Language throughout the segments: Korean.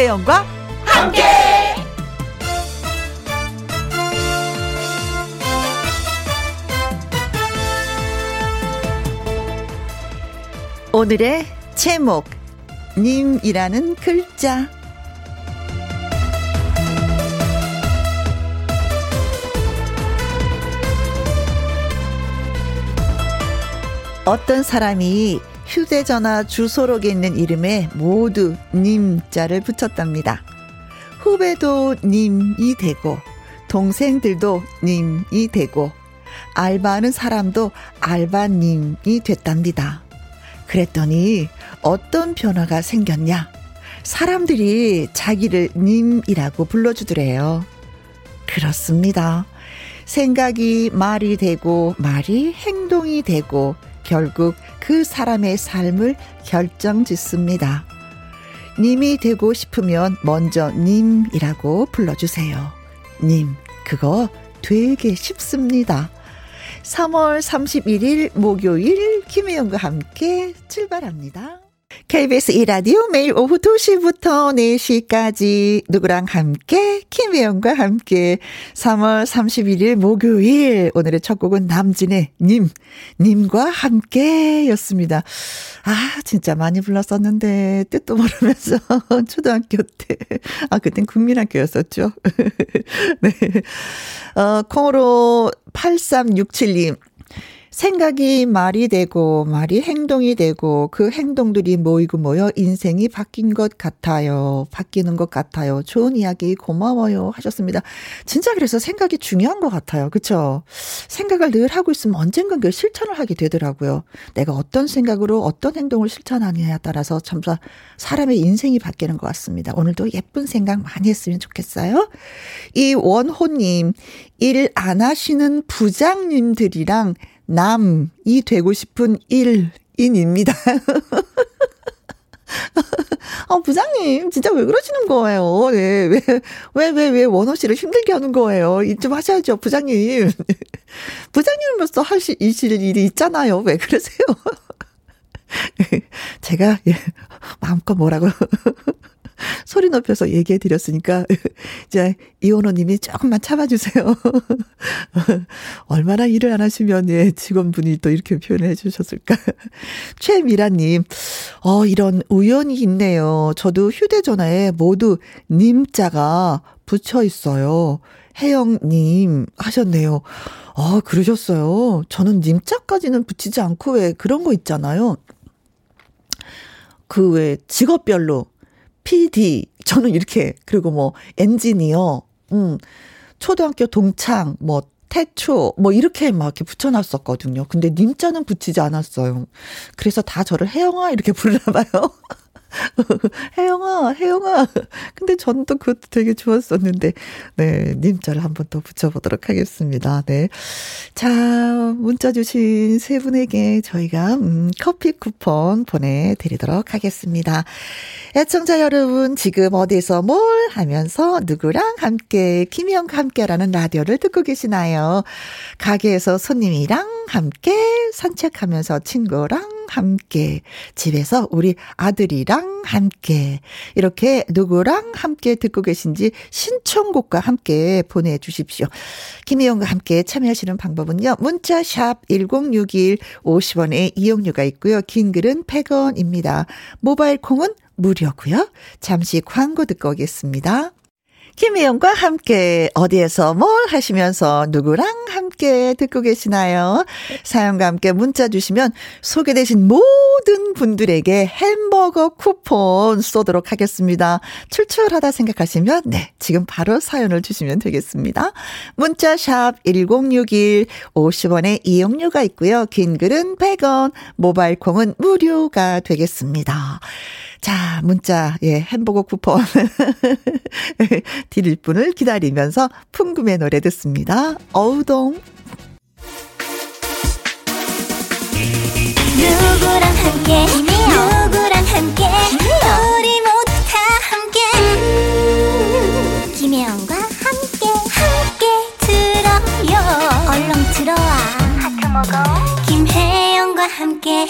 김혜영과 함께. 오늘의 제목 님이라는 글자 어떤 사람이 휴대전화 주소록에 있는 이름에 모두 님 자를 붙였답니다. 후배도 님이 되고 동생들도 님이 되고 알바하는 사람도 알바님이 됐답니다. 그랬더니 어떤 변화가 생겼냐? 사람들이 자기를 님이라고 불러주더래요. 그렇습니다. 생각이 말이 되고 말이 행동이 되고 결국 그 사람의 삶을 결정 짓습니다. 님이 되고 싶으면 먼저 님이라고 불러주세요. 님, 그거 되게 쉽습니다. 3월 31일 목요일 김혜영과 함께 출발합니다. KBS 이라디오 매일 오후 2시부터 4시까지 누구랑 함께 김혜영과 함께 3월 31일 목요일 오늘의 첫 곡은 남진의 님 님과 함께였습니다. 아 진짜 많이 불렀었는데 뜻도 모르면서 초등학교 때 아 그땐 국민학교였었죠. 네. 어 콩으로 8367님 생각이 말이 되고 말이 행동이 되고 그 행동들이 모이고 모여 인생이 바뀐 것 같아요. 바뀌는 것 같아요. 좋은 이야기 고마워요 하셨습니다. 진짜 그래서 생각이 중요한 것 같아요. 그렇죠? 생각을 늘 하고 있으면 언젠간 그 실천을 하게 되더라고요. 내가 어떤 생각으로 어떤 행동을 실천하느냐에 따라서 참 사람의 인생이 바뀌는 것 같습니다. 오늘도 예쁜 생각 많이 했으면 좋겠어요. 이 원호님 일 안 하시는 부장님들이랑 남이 되고 싶은 일인입니다. 아, 부장님, 진짜 왜 그러시는 거예요? 네, 왜, 왜, 왜, 왜 원호 씨를 힘들게 하는 거예요? 좀 하셔야죠, 부장님. 부장님으로서 하실, 이실 일이 있잖아요. 왜 그러세요? 제가, 예, 마음껏 뭐라고. 소리 높여서 얘기해 드렸으니까, 이제, 이원호 님이 조금만 참아 주세요. 얼마나 일을 안 하시면, 예, 직원분이 또 이렇게 표현해 주셨을까. 최미라 님, 어, 이런 우연이 있네요. 저도 휴대 전화에 모두 님자가 붙여 있어요. 혜영님 하셨네요. 아, 그러셨어요. 저는 님자까지는 붙이지 않고 왜 그런 거 있잖아요. 그 왜 직업별로 PD, 저는 이렇게, 그리고 뭐, 엔지니어, 음, 초등학교 동창, 뭐, 태초, 뭐, 이렇게 막 이렇게 붙여놨었거든요. 근데 님자는 붙이지 않았어요. 그래서 다 저를 혜영아, 이렇게 부르나 봐요. 혜영아, 혜영아. 근데 저는 또 그것도 되게 좋았었는데, 네, 님자를 한번 더 붙여보도록 하겠습니다. 네. 자, 문자 주신 세 분에게 저희가, 음, 커피 쿠폰 보내드리도록 하겠습니다. 애청자 여러분, 지금 어디서 뭘 하면서 누구랑 함께, 김희영과 함께라는 라디오를 듣고 계시나요? 가게에서 손님이랑 함께 산책하면서 친구랑 함께, 집에서 우리 아들이랑 함께, 이렇게 누구랑 함께 듣고 계신지 신청곡과 함께 보내주십시오. 김혜영과 함께 참여하시는 방법은요. 문자샵 1061 50원의 이용료가 있고요. 긴 글은 100원입니다. 모바일 콩은 무료고요. 잠시 광고 듣고 오겠습니다. 김혜영과 함께 어디에서 뭘 하시면서 누구랑 함께 듣고 계시나요? 사연과 함께 문자 주시면 소개되신 모든 분들에게 햄버거 쿠폰 쏘도록 하겠습니다. 출출하다 생각하시면 네, 지금 바로 사연을 주시면 되겠습니다. 문자 샵 1061 50원의 이용료가 있고요. 긴 글은 100원, 모바일 콩은 무료가 되겠습니다. 자, 문자, 예, 햄버거 쿠폰 드릴 분을 기다리면서 풍금의 노래 듣습니다. 어우동. 누구랑 함께, 누구랑 함께, 우리 모두 다 함께. 음, 김혜영과 함께, 함께 들어요. 얼렁 들어와. 하트 먹어. 김혜영과 함께.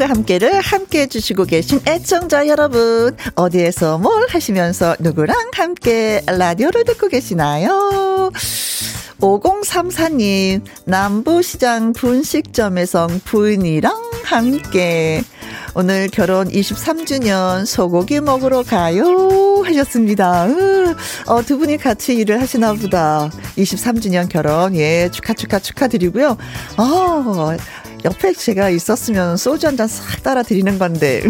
김희영과 함께를 함께 해주시고 계신 애청자 여러분, 어디에서 뭘 하시면서 누구랑 함께 라디오를 듣고 계시나요? 5034님, 남부시장 분식점에서 부인이랑 함께. 오늘 결혼 23주년 소고기 먹으러 가요 하셨습니다. 어, 두 분이 같이 일을 하시나 보다. 23주년 결혼 예 축하 축하 축하드리고요. 어, 옆에 제가 있었으면 소주 한 잔 싹 따라 드리는 건데.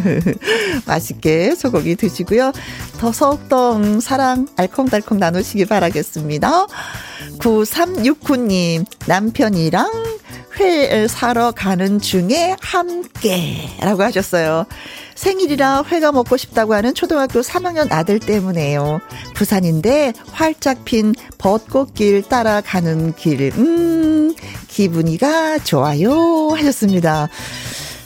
맛있게 소고기 드시고요. 더 더욱더 사랑 알콩달콩 나누시기 바라겠습니다. 9369님, 남편이랑 회 사러 가는 중에 함께라고 하셨어요. 생일이라 회가 먹고 싶다고 하는 초등학교 3학년 아들 때문에요. 부산인데 활짝 핀 벚꽃길 따라가는 길. 음, 기분이가 좋아요 하셨습니다.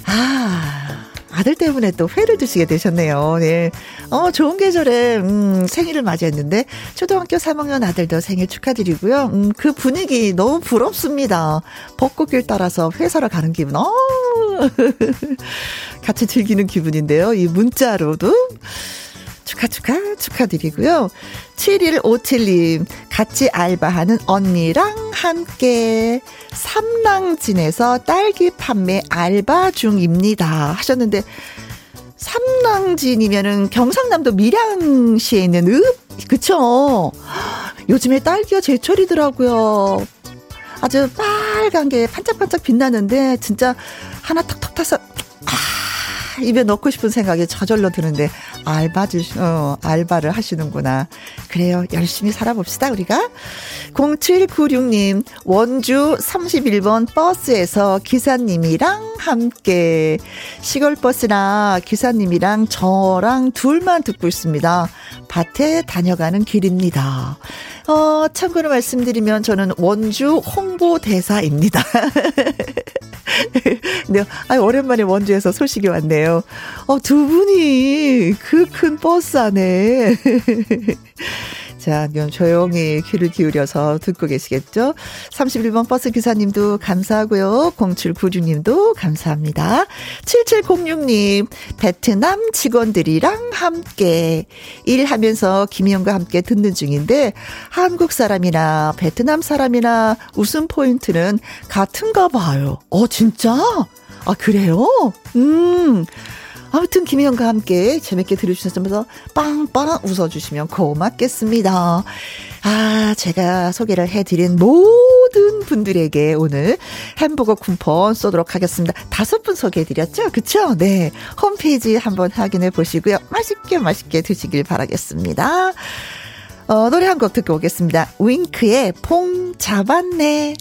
아, 아들 때문에 또 회를 드시게 되셨네요. 네. 어, 좋은 계절에, 음, 생일을 맞이했는데, 초등학교 3학년 아들도 생일 축하드리고요. 음, 그 분위기 너무 부럽습니다. 벚꽃길 따라서 회사를 가는 기분, 어 같이 즐기는 기분인데요. 이 문자로도. 축하, 축하, 축하드리고요. 7157님, 같이 알바하는 언니랑 함께 삼랑진에서 딸기 판매 알바 중입니다. 하셨는데, 삼랑진이면은 경상남도 밀양시에 있는 읍? 그쵸? 요즘에 딸기가 제철이더라고요. 아주 빨간 게 반짝반짝 빛나는데, 진짜 하나 턱턱 타서, 아, 입에 넣고 싶은 생각이 저절로 드는데, 알바 주, 어, 알바를 하시는구나. 그래요. 열심히 살아봅시다, 우리가. 0796님, 원주 31번 버스에서 기사님이랑 함께 시골버스나 기사님이랑 저랑 둘만 듣고 있습니다. 밭에 다녀가는 길입니다. 어, 참고로 말씀드리면 저는 원주 홍보대사입니다. 네, 아, 오랜만에 원주에서 소식이 왔네요. 어, 두 분이 그 큰 버스 안에 자, 그럼 조용히 귀를 기울여서 듣고 계시겠죠? 31번 버스 기사님도 감사하고요. 0796님도 감사합니다. 7706님, 베트남 직원들이랑 함께 일하면서 김희영과 함께 듣는 중인데, 한국 사람이나 베트남 사람이나 웃음 포인트는 같은가 봐요. 어, 진짜? 아, 그래요? 음. 아무튼 김희영과 함께 재밌게 들으시면서 빵빵 웃어주시면 고맙겠습니다. 아, 제가 소개를 해드린 모든 분들에게 오늘 햄버거 쿠폰 쏘도록 하겠습니다. 다섯 분 소개해드렸죠? 그쵸? 네. 홈페이지 한번 확인해 보시고요. 맛있게 맛있게 드시길 바라겠습니다. 어, 노래 한 곡 듣고 오겠습니다. 윙크의 퐁 잡았네.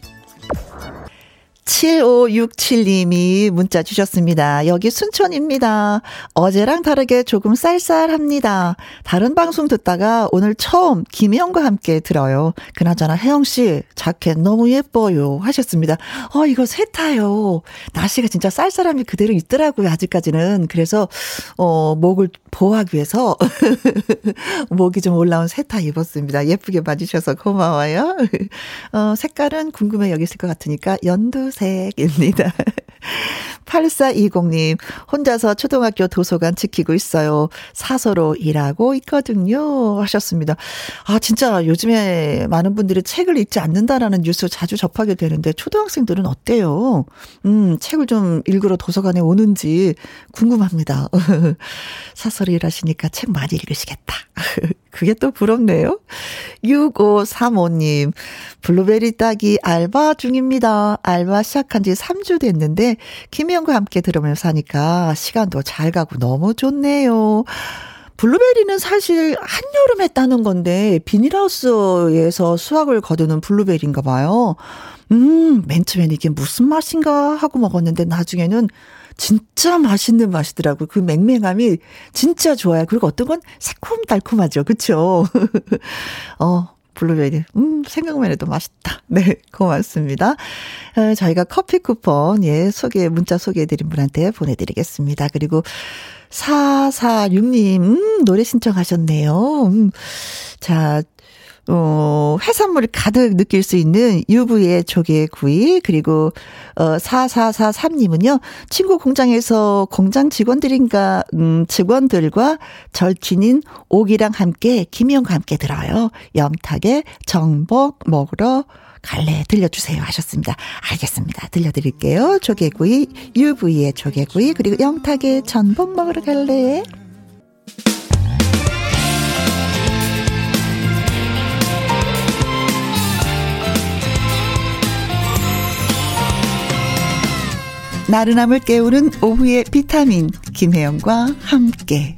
7567님이 문자 주셨습니다. 여기 순천입니다. 어제랑 다르게 조금 쌀쌀합니다. 다른 방송 듣다가 오늘 처음 김혜영과 함께 들어요. 그나저나 혜영씨 자켓 너무 예뻐요. 하셨습니다. 어, 이거 세타요. 날씨가 진짜 쌀쌀함이 그대로 있더라고요. 아직까지는. 그래서, 어, 목을 보호하기 위해서 목이 좀 올라온 세타 입었습니다. 예쁘게 봐주셔서 고마워요. 어, 색깔은 궁금해 여기있을 것 같으니까 연두 색입니다. 8420님, 혼자서 초등학교 도서관 지키고 있어요. 사서로 일하고 있거든요. 하셨습니다. 아, 진짜 요즘에 많은 분들이 책을 읽지 않는다라는 뉴스 자주 접하게 되는데, 초등학생들은 어때요? 음, 책을 좀 읽으러 도서관에 오는지 궁금합니다. 사서로 일하시니까 책 많이 읽으시겠다. 그게 또 부럽네요. 6535님, 블루베리 따기 알바 중입니다. 알바 시작한 지 3주 됐는데, 김희영과 함께 들으면서 하니까 시간도 잘 가고 너무 좋네요. 블루베리는 사실 한여름에 따는 건데, 비닐하우스에서 수확을 거두는 블루베리인가 봐요. 음, 맨 처음엔 이게 무슨 맛인가 하고 먹었는데, 나중에는 진짜 맛있는 맛이더라고요. 그 맹맹함이 진짜 좋아요. 그리고 어떤 건 새콤달콤하죠. 그쵸? 어, 블루베리. 음, 생각만 해도 맛있다. 네, 고맙습니다. 어, 저희가 커피 쿠폰, 예, 소개, 문자 소개해드린 분한테 보내드리겠습니다. 그리고 446님, 음, 노래 신청하셨네요. 음, 자, 어, 해산물을 가득 느낄 수 있는 유부의 조개구이, 그리고, 어, 4443님은요, 친구 공장에서 공장 직원들인가, 음, 직원들과 절친인 옥이랑 함께, 김영과 함께 들어요. 영탁의 정복 먹으러 갈래 들려주세요 하셨습니다. 알겠습니다. 들려드릴게요. 조개구이, 유부의 조개구이, 그리고 영탁의 전복 먹으러 갈래. 나른함을 깨우는 오후의 비타민 김혜영과 함께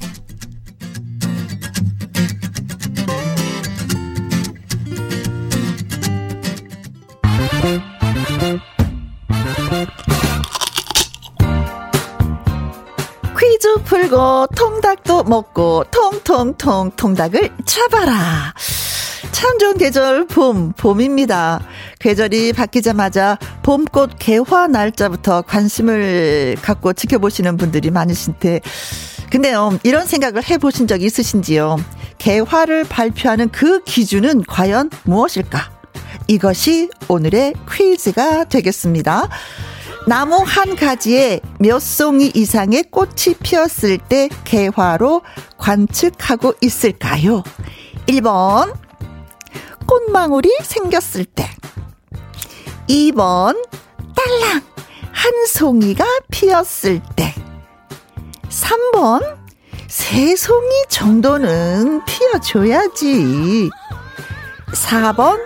퀴즈 풀고 통닭도 먹고 통통통 통닭을 잡아라. 참 좋은 계절 봄, 봄입니다. 계절이 바뀌자마자 봄꽃 개화 날짜부터 관심을 갖고 지켜보시는 분들이 많으신데, 근데요, 이런 생각을 해보신 적 있으신지요? 개화를 발표하는 그 기준은 과연 무엇일까? 이것이 오늘의 퀴즈가 되겠습니다. 나무 한 가지에 몇 송이 이상의 꽃이 피었을 때 개화로 관측하고 있을까요? 1번, 꽃망울이 생겼을 때. 2번, 딸랑, 한 송이가 피었을 때. 3번, 세 송이 정도는 피어줘야지. 4번,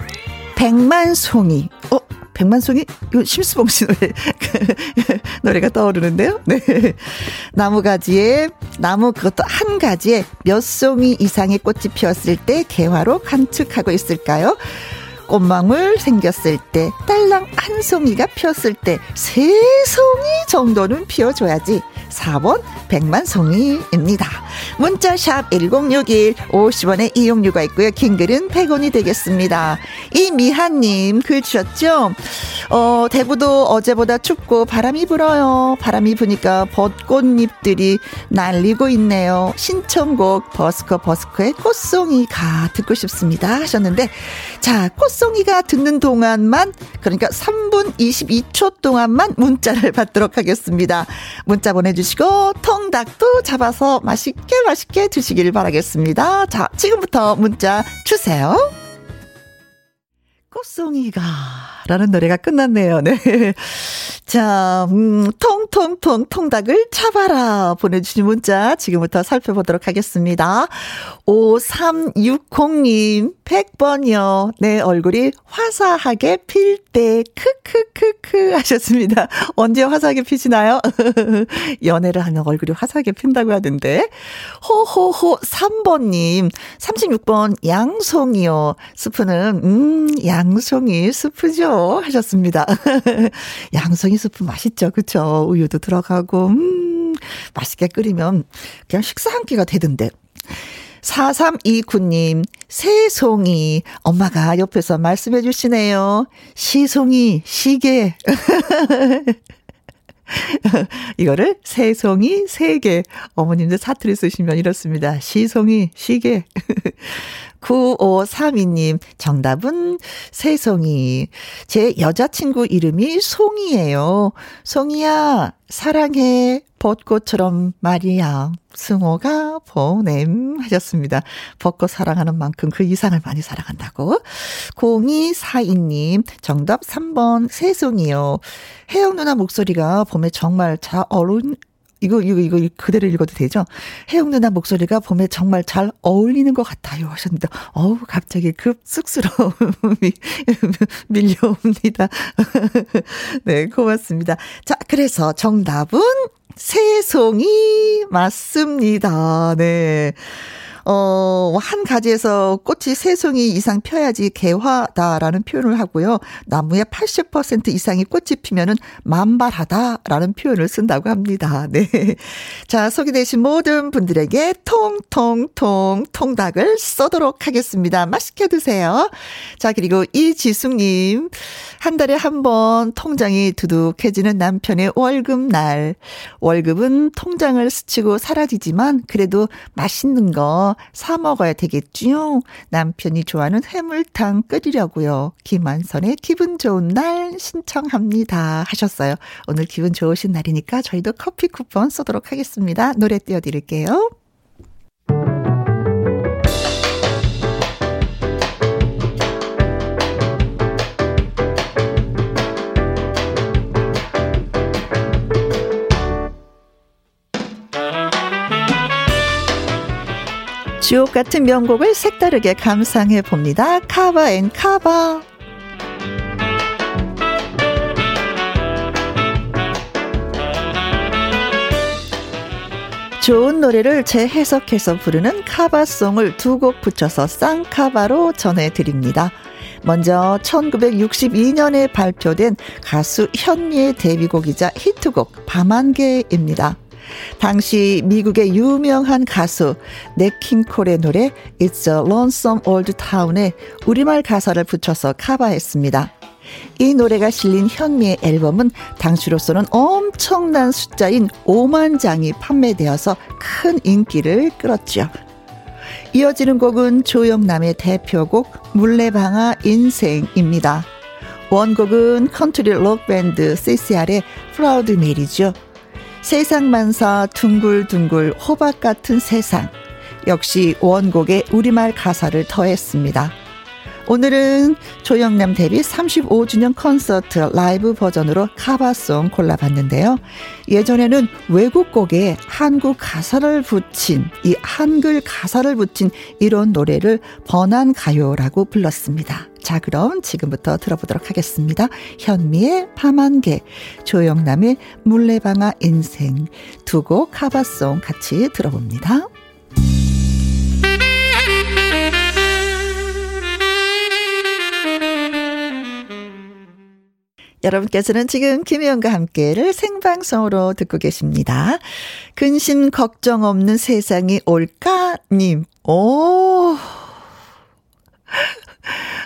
백만 송이. 어, 백만송이 이거 심수봉 씨 노래 노래가 떠오르는데요. 네. 나무 가지에 나무 그것도 한 가지에 몇 송이 이상의 꽃이 피었을 때 개화로 관측하고 있을까요? 꽃망울 생겼을 때, 딸랑 한 송이가 피었을 때, 세 송이 정도는 피어줘야지. 4번 백만 송이입니다. 문자샵 1061 50원의 이용료가 있고요. 긴 글은 100원이 되겠습니다. 이미하님 글 주셨죠? 어, 대구도 어제보다 춥고 바람이 불어요. 바람이 부니까 벚꽃잎들이 날리고 있네요. 신청곡 버스커 버스커의 꽃송이가 듣고 싶습니다 하셨는데 자 꽃송이가 듣는 동안만 그러니까 3분 22초 동안만 문자를 받도록 하겠습니다. 문자 보내주 시고 통닭도 잡아서 맛있게 맛있게 드시길 바라겠습니다. 자 지금부터 문자 주세요. 꽃송이가 라는 노래가 끝났네요. 네. 자, 음, 통통통 통닭을 차봐라 보내주신 문자 지금부터 살펴보도록 하겠습니다. 5360님, 100번이요. 내 얼굴이 화사하게 필 때, 크크크크 하셨습니다. 언제 화사하게 피시나요? 연애를 하면 얼굴이 화사하게 핀다고 하던데. 호호호 3번님, 36번 양송이요. 스프는, 음, 양 송이 스프죠. 하셨습니다. 양송이 스프 맛있죠. 그쵸? 우유도 들어가고, 음, 맛있게 끓이면 그냥 식사 한 끼가 되던데. 4329님, 새송이. 엄마가 옆에서 말씀해 주시네요. 시송이, 시계. 이거를 새송이, 세계. 어머님들 사투리 쓰시면 이렇습니다. 시송이, 시계. 9532님, 정답은 새송이. 제 여자친구 이름이 송이에요. 송이야, 사랑해. 벚꽃처럼 말이야. 승호가 보냄 하셨습니다. 벚꽃 사랑하는 만큼 그 이상을 많이 사랑한다고. 0242님, 정답 3번 새송이요. 혜영 누나 목소리가 봄에 정말 잘 어울린, 이거, 이거, 이거 그대로 읽어도 되죠? 혜영 누나 목소리가 봄에 정말 잘 어울리는 것 같아요. 하셨는데, 어우, 갑자기 급 쑥스러움이 밀려옵니다. 네, 고맙습니다. 자, 그래서 정답은 새송이 맞습니다. 네. 어, 한 가지에서 꽃이 세 송이 이상 펴야지 개화다라는 표현을 하고요. 나무의 80% 이상이 꽃이 피면은 만발하다라는 표현을 쓴다고 합니다. 네. 자, 소개되신 모든 분들에게 통통통 통닭을 쏘도록 하겠습니다. 맛있게 드세요. 자, 그리고 이지숙님. 한 달에 한 번 통장이 두둑해지는 남편의 월급날. 월급은 통장을 스치고 사라지지만 그래도 맛있는 거사 먹어야 되겠지요. 남편이 좋아하는 해물탕 끓이려고요. 김한선의 기분 좋은 날 신청합니다. 하셨어요. 오늘 기분 좋으신 날이니까 저희도 커피 쿠폰 쏘도록 하겠습니다. 노래 띄워드릴게요. 주옥 같은 명곡을 색다르게 감상해 봅니다. Cover and cover. 좋은 노래를 재해석해서 부르는 cover song을 두 곡 붙여서 쌍cover로 전해드립니다. 먼저 1962년에 발표된 가수 현미의 데뷔곡이자 히트곡 밤안개입니다. 당시 미국의 유명한 가수 냇 킹 콜의 노래 It's a Lonesome Old Town에 우리말 가사를 붙여서 cover했습니다. 이 노래가 실린 현미의 앨범은 당시로서는 엄청난 숫자인 5만 장이 판매되어서 큰 인기를 끌었죠. 이어지는 곡은 조영남의 대표곡 물레방아 인생입니다. 원곡은 컨트리 록 밴드 CCR의 Proud Mary죠. 세상만사 둥글둥글 호박 같은 세상. 역시 원곡에 우리말 가사를 더했습니다. 오늘은 조영남 데뷔 35주년 콘서트 라이브 버전으로 cover song 골라봤는데요. 예전에는 외국 곡에 한국 가사를 붙인, 이 한글 가사를 붙인 이런 노래를 번안 가요라고 불렀습니다. 자, 그럼 지금부터 들어보도록 하겠습니다. 현미의 밤안개, 조영남의 물레방아 인생 두 곡 카바송 같이 들어봅니다. 여러분께서는 지금 김혜영과 함께를 생방송으로 듣고 계십니다. 근심 걱정 없는 세상이 올까님. 오.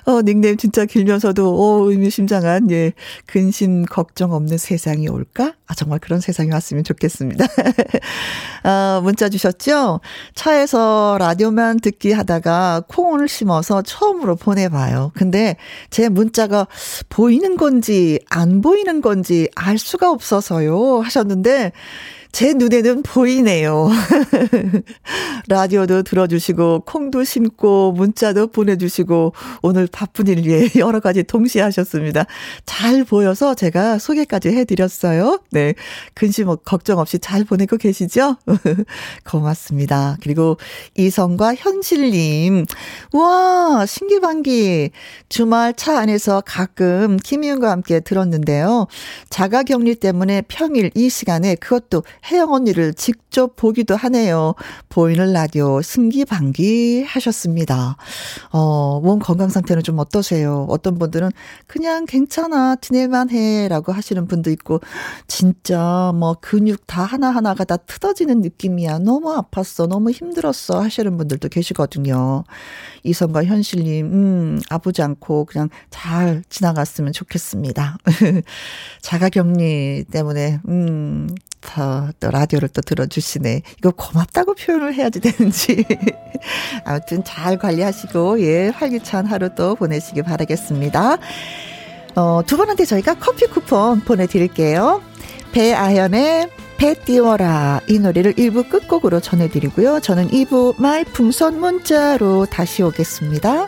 어, 닉네임 진짜 길면서도, 오, 의미심장한, 예, 근심, 걱정 없는 세상이 올까? 아, 정말 그런 세상이 왔으면 좋겠습니다. 아, 문자 주셨죠? 차에서 라디오만 듣기 하다가 콩을 심어서 처음으로 보내봐요. 근데 제 문자가 보이는 건지 안 보이는 건지 알 수가 없어서요. 하셨는데, 제 눈에는 보이네요. 라디오도 들어주시고, 콩도 심고, 문자도 보내주시고, 오늘 바쁜 일 위해 여러 가지 동시에 하셨습니다. 잘 보여서 제가 소개까지 해드렸어요. 네. 근심 걱정 없이 잘 보내고 계시죠? 고맙습니다. 그리고 이성과 현실님. 와, 신기반기. 주말 차 안에서 가끔 김희은과 함께 들었는데요. 자가 격리 때문에 평일 이 시간에 그것도 혜영 언니를 직접 보기도 하네요. 보이는 라디오 승기방기 하셨습니다. 어, 몸 건강 상태는 좀 어떠세요? 어떤 분들은 그냥 괜찮아, 지낼만 해 라고 하시는 분도 있고, 진짜 뭐 근육 다 하나하나가 다 틀어지는 느낌이야. 너무 아팠어. 너무 힘들었어. 하시는 분들도 계시거든요. 이성과 현실님, 음, 아프지 않고 그냥 잘 지나갔으면 좋겠습니다. 자가 격리 때문에, 음, 더, 또 라디오를 또 들어주시네. 이거 고맙다고 표현을 해야지 되는지. 아무튼 잘 관리하시고, 예, 활기찬 하루 또 보내시기 바라겠습니다. 어, 두 분한테 저희가 커피 쿠폰 보내드릴게요. 배아현의 배 띄워라 이 노래를 1부 끝곡으로 전해드리고요. 저는 2부 말풍선 문자로 다시 오겠습니다.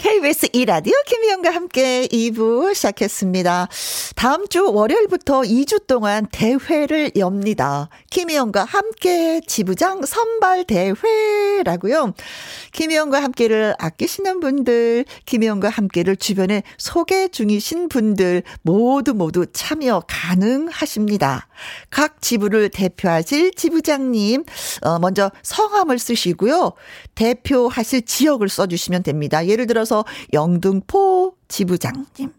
KBS 이라디오 김희영과 함께 2부 시작했습니다. 다음 주 월요일부터 2주 동안 대회를 엽니다. 김희영과 함께 지부장 선발 대회라고요. 김희영과 함께를 아끼시는 분들, 김희영과 함께를 주변에 소개 중이신 분들 모두 모두 참여 가능하십니다. 각 지부를 대표하실 지부장님, 어, 먼저 성함을 쓰시고요. 대표하실 지역을 써주시면 됩니다. 예를 들어서 영등포 지부장님,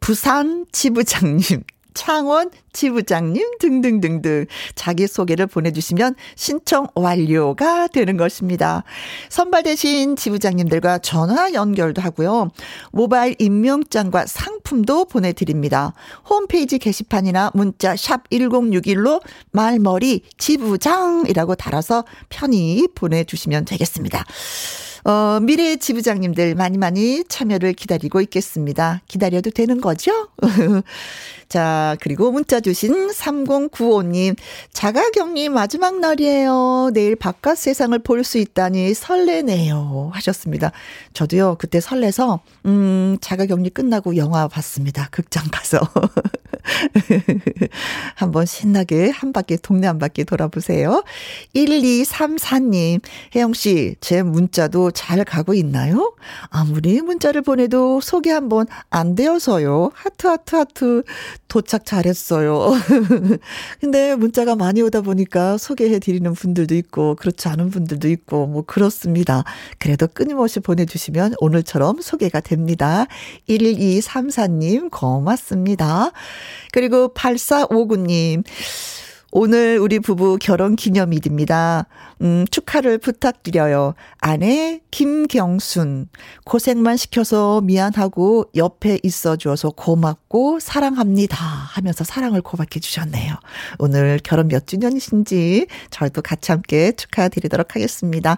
부산 지부장님, 창원 지부장님 등등등등 자기소개를 보내주시면 신청 완료가 되는 것입니다. 선발되신 지부장님들과 전화 연결도 하고요. 모바일 임명장과 상품도 보내드립니다. 홈페이지 게시판이나 문자 샵 1061로 말머리 지부장이라고 달아서 편히 보내주시면 되겠습니다. 어, 미래 지부장님들 많이 많이 참여를 기다리고 있겠습니다. 기다려도 되는 거죠? 자, 그리고 문자 주신 3095님, 자가격리 마지막 날이에요. 내일 바깥 세상을 볼 수 있다니 설레네요. 하셨습니다. 저도요, 그때 설레서, 음, 자가격리 끝나고 영화 봤습니다. 극장 가서. 한번 신나게 한 바퀴, 동네 한 바퀴 돌아보세요. 1234님, 혜영씨, 제 문자도 잘 가고 있나요? 아무리 문자를 보내도 소개 한번 안 되어서요. 하트, 하트, 하트. 도착 잘했어요. 근데 문자가 많이 오다 보니까 소개해 드리는 분들도 있고, 그렇지 않은 분들도 있고, 뭐, 그렇습니다. 그래도 끊임없이 보내주시면 오늘처럼 소개가 됩니다. 1234님, 고맙습니다. 그리고 8459님, 오늘 우리 부부 결혼 기념일입니다. 음, 축하를 부탁드려요. 아내 김경순. 고생만 시켜서 미안하고 옆에 있어 줘서 고맙고 사랑합니다. 하면서 사랑을 고백해 주셨네요. 오늘 결혼 몇 주년이신지 저희도 같이 함께 축하드리도록 하겠습니다.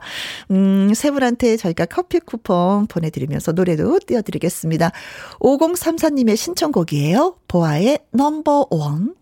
음, 세 분한테 저희가 커피 쿠폰 보내드리면서 노래도 띄워드리겠습니다. 5034님의 신청곡이에요. 보아의 넘버 원.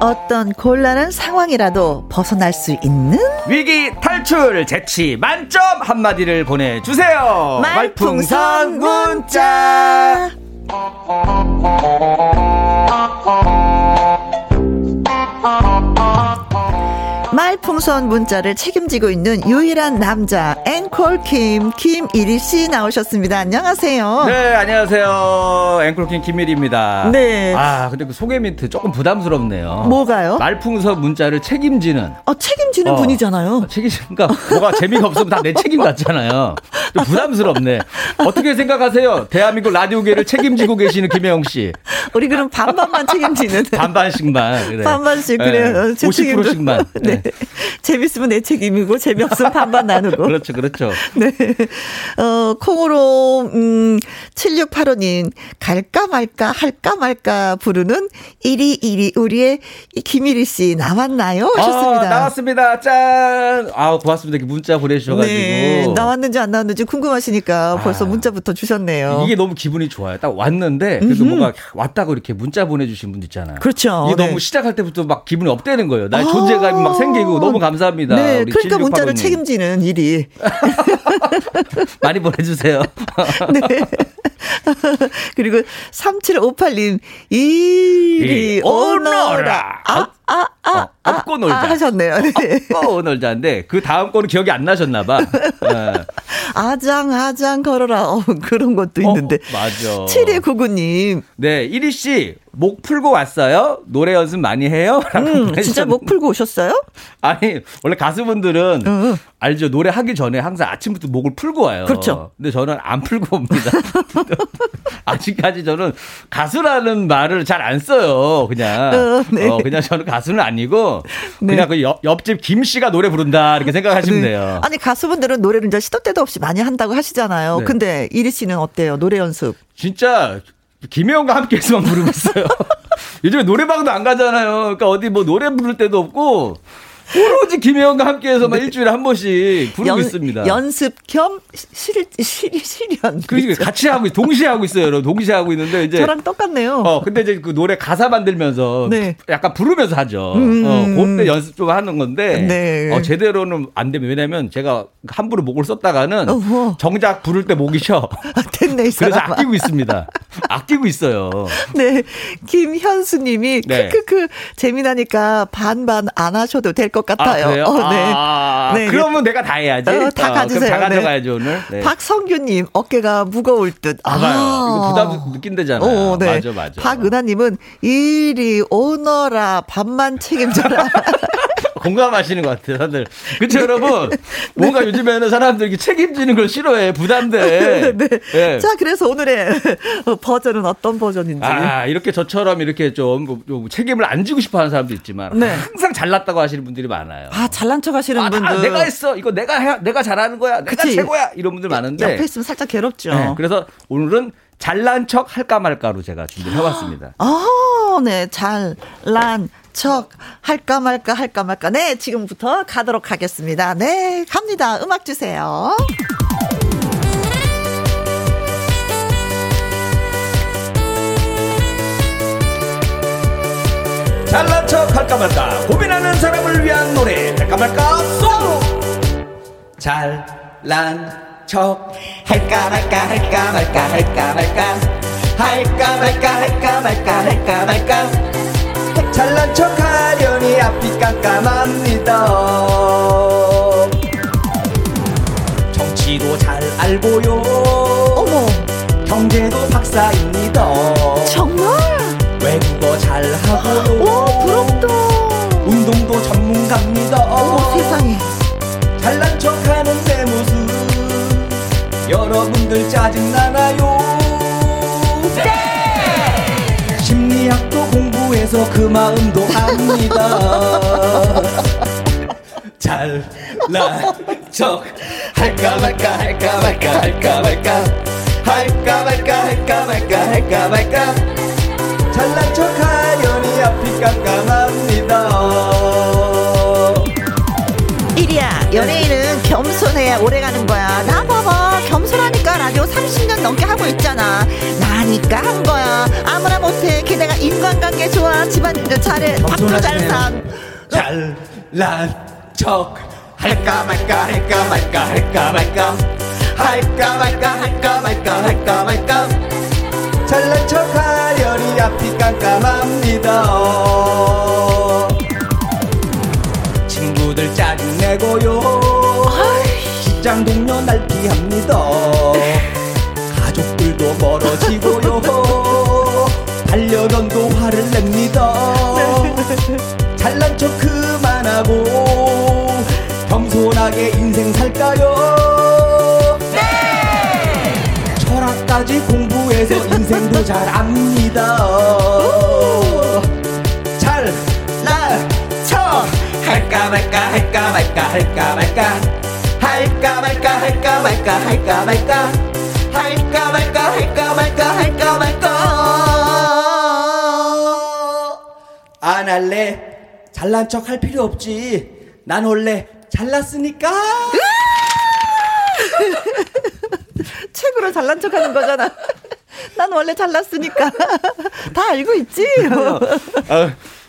어떤 곤란한 상황이라도 벗어날 수 있는 위기 탈출 재치 만점 한마디를 보내주세요. 말풍선 문자. 말풍선 문자를 책임지고 있는 유일한 남자 앵콜 김 김일희 씨 나오셨습니다. 안녕하세요. 네, 안녕하세요. 앵콜 김 김일희입니다. 네. 아, 근데 그 소개 멘트 조금 부담스럽네요. 뭐가요? 말풍선 문자를 책임지는. 어, 책임지는 어, 분이잖아요. 책임, 그러니까 뭐가 재미가 없으면 다 내 책임 같잖아요. 좀 부담스럽네. 어떻게 생각하세요? 대한민국 라디오계를 책임지고 계시는 김혜영 씨. 우리 그럼 반반만 책임지는. 반반씩만. 그래. 반반씩 그래요. 네. 50%씩만. 네. 네. 재밌으면 내 책임이고 재미없으면 반반 나누고. 그렇죠, 그렇죠. 네. 어, 콩으로 음 7685님 갈까 말까 할까 말까 부르는 이리 이리 우리의 김일희 씨 나왔나요? 하셨습니다. 아, 나왔습니다. 짠. 아, 고맙습니다. 문자 보내주셔 가지고. 네. 나왔는지 안 나왔는지 궁금하시니까 아, 벌써 문자부터 주셨네요. 이게 너무 기분이 좋아요. 딱 왔는데 그래도 음흠. 뭔가 왔다고 이렇게 문자 보내주신 분 있잖아요. 그렇죠. 이게 네. 너무 시작할 때부터 막 기분이 업되는 거예요. 나의 아~ 존재감이 막 생기고 너무 감사합니다. 네, 그러니까 문자를 책임지는 일이 많이 보내주세요. 네. 그리고 3758님, 이리 오너라. 아, 아, 아, 어, 아, 업고 놀자. 아, 하셨네요. 네. 업고 놀자인데, 그 다음 거는 기억이 안 나셨나봐. 네. 아장, 아장 걸어라. 어, 그런 것도 있는데. 어, 맞아. 7299님. 네, 1위씨, 목 풀고 왔어요? 노래 연습 많이 해요? 음, 진짜 목 풀고 오셨어요? 아니, 원래 가수분들은 음. 알죠. 노래 하기 전에 항상 아침부터 목을 풀고 와요. 그렇죠. 근데 저는 안 풀고 옵니다. 아직까지 저는 가수라는 말을 잘 안 써요. 그냥. 어, 네. 어, 그냥 저는 가수는 아니고 네. 그냥 그 옆, 옆집 김 씨가 노래 부른다 이렇게 생각하시면 네. 돼요. 아니 가수분들은 노래를 이제 시도 때도 없이 많이 한다고 하시잖아요. 네. 근데 이리 씨는 어때요? 노래 연습? 진짜 김혜영과 함께해서만 부르고 있어요. 요즘에 노래방도 안 가잖아요. 그러니까 어디 뭐 노래 부를 때도 없고 오로지 김혜영과 함께해서만 네. 일주일에 한 번씩 부르고 연, 있습니다. 연습 겸 실, 실, 실현. 그 같이 하고 동시에 하고 있어요. 여러분. 동시에 하고 있는데 이제 저랑 똑같네요. 어 근데 이제 그 노래 가사 만들면서 네. 약간 부르면서 하죠. 음. 어 그때 연습 좀 하는 건데 네. 어 제대로는 안 되면 왜냐면 제가 함부로 목을 썼다가는 어허. 정작 부를 때 목이 쉬어. 아, 됐네 이 그래서 아끼고 있습니다. 아끼고 있어요. 네 김현수 님이 네. 크크크 재미나니까 반반 안 하셔도 될 것것 같아요. 아, 어, 네. 아, 네. 그러면 내가 다 해야지. 어, 다 어, 가지세요. 다 가져가야죠 네. 오늘. 네. 박성규님 어깨가 무거울 듯. 아, 이거 부담 느낀대잖아요. 어, 네. 맞아 맞아. 박은하님은 이리 오너라 밥만 책임져라. 공감하시는 것 같아요, 다들. 그쵸, 여러분? 뭔가 요즘에는 사람들이 책임지는 걸 싫어해. 부담돼. 네. 네. 자, 그래서 오늘의 버전은 어떤 버전인지. 아, 이렇게 저처럼 이렇게 좀, 뭐, 좀 책임을 안 지고 싶어 하는 사람도 있지만. 네. 항상 잘났다고 하시는 분들이 많아요. 아, 잘난 척 하시는 아, 분들. 아, 내가 했어. 이거 내가 해, 내가 잘하는 거야. 내가 그치? 최고야. 이런 분들 많은데. 옆에 있으면 살짝 괴롭죠. 네. 그래서 오늘은 잘난 척 할까 말까로 제가 준비를 해봤습니다. 아, 네. 잘난 척 할까 말까 할까 말까. 네, 지금부터 가도록 하겠습니다. 네, 갑니다. 음악 주세요. 잘난 척 할까 말까 고민하는 사람을 위한 노래 할까 말까 송 잘난 척 할까 말까 할까 말까 할까 말까 할까 말까 할까 말까 할까 말까 잘난 척하려니 앞이 깜깜합니다. 정치도 잘 알고요. 어머. 경제도 박사입니다. 정말? 외국어 잘하고요. 오 부럽다. 운동도 전문가입니다. 어머 세상에. 잘난 척하는 내 모습 여러분들 짜증나나요 공부해서 그 마음도 압니다. 잘난 척 할까 말까 할까 말까 할까 말까 할까 말까 할까 말까 할까 말까. 잘난 척 하려니 앞이 깜깜합니다. 이리야 연예인은 겸손해야 오래가는 거야. 나 봐봐 겸손하니까 라디오 30년 넘게 하고 있잖아. 나니까 한 거야. 아무나 못해. 게다가 인간관계 좋아. 집안일도 잘해. 밥도 잘 산. 잘난 척. 할까 말까 할까 말까 할까 말까. 할까 말까 할까 말까 할까 말까. 잘난 척 하려니 앞이 깜깜합니다. 친구들 짜증내고요 직장 동료 날 피합니다. 가족들도 멀어지고요. 반려견도 화를 냅니다. 잘난 척 그만하고 겸손하게 인생 살까요? 네! 끝까지 공부해서 인생도 잘 압니다. 잘나쳐! 할까 말까 할까 말까 할까 말까 할까 말까 할까 말까 할까 말까 할까 말까 할까 말까 할까 말까 안 할래 잘난 척 할 필요 없지 난 원래 잘났으니까 책으로 잘난 척 하는 거잖아. 난 원래 잘났으니까. 다 알고 있지? 어,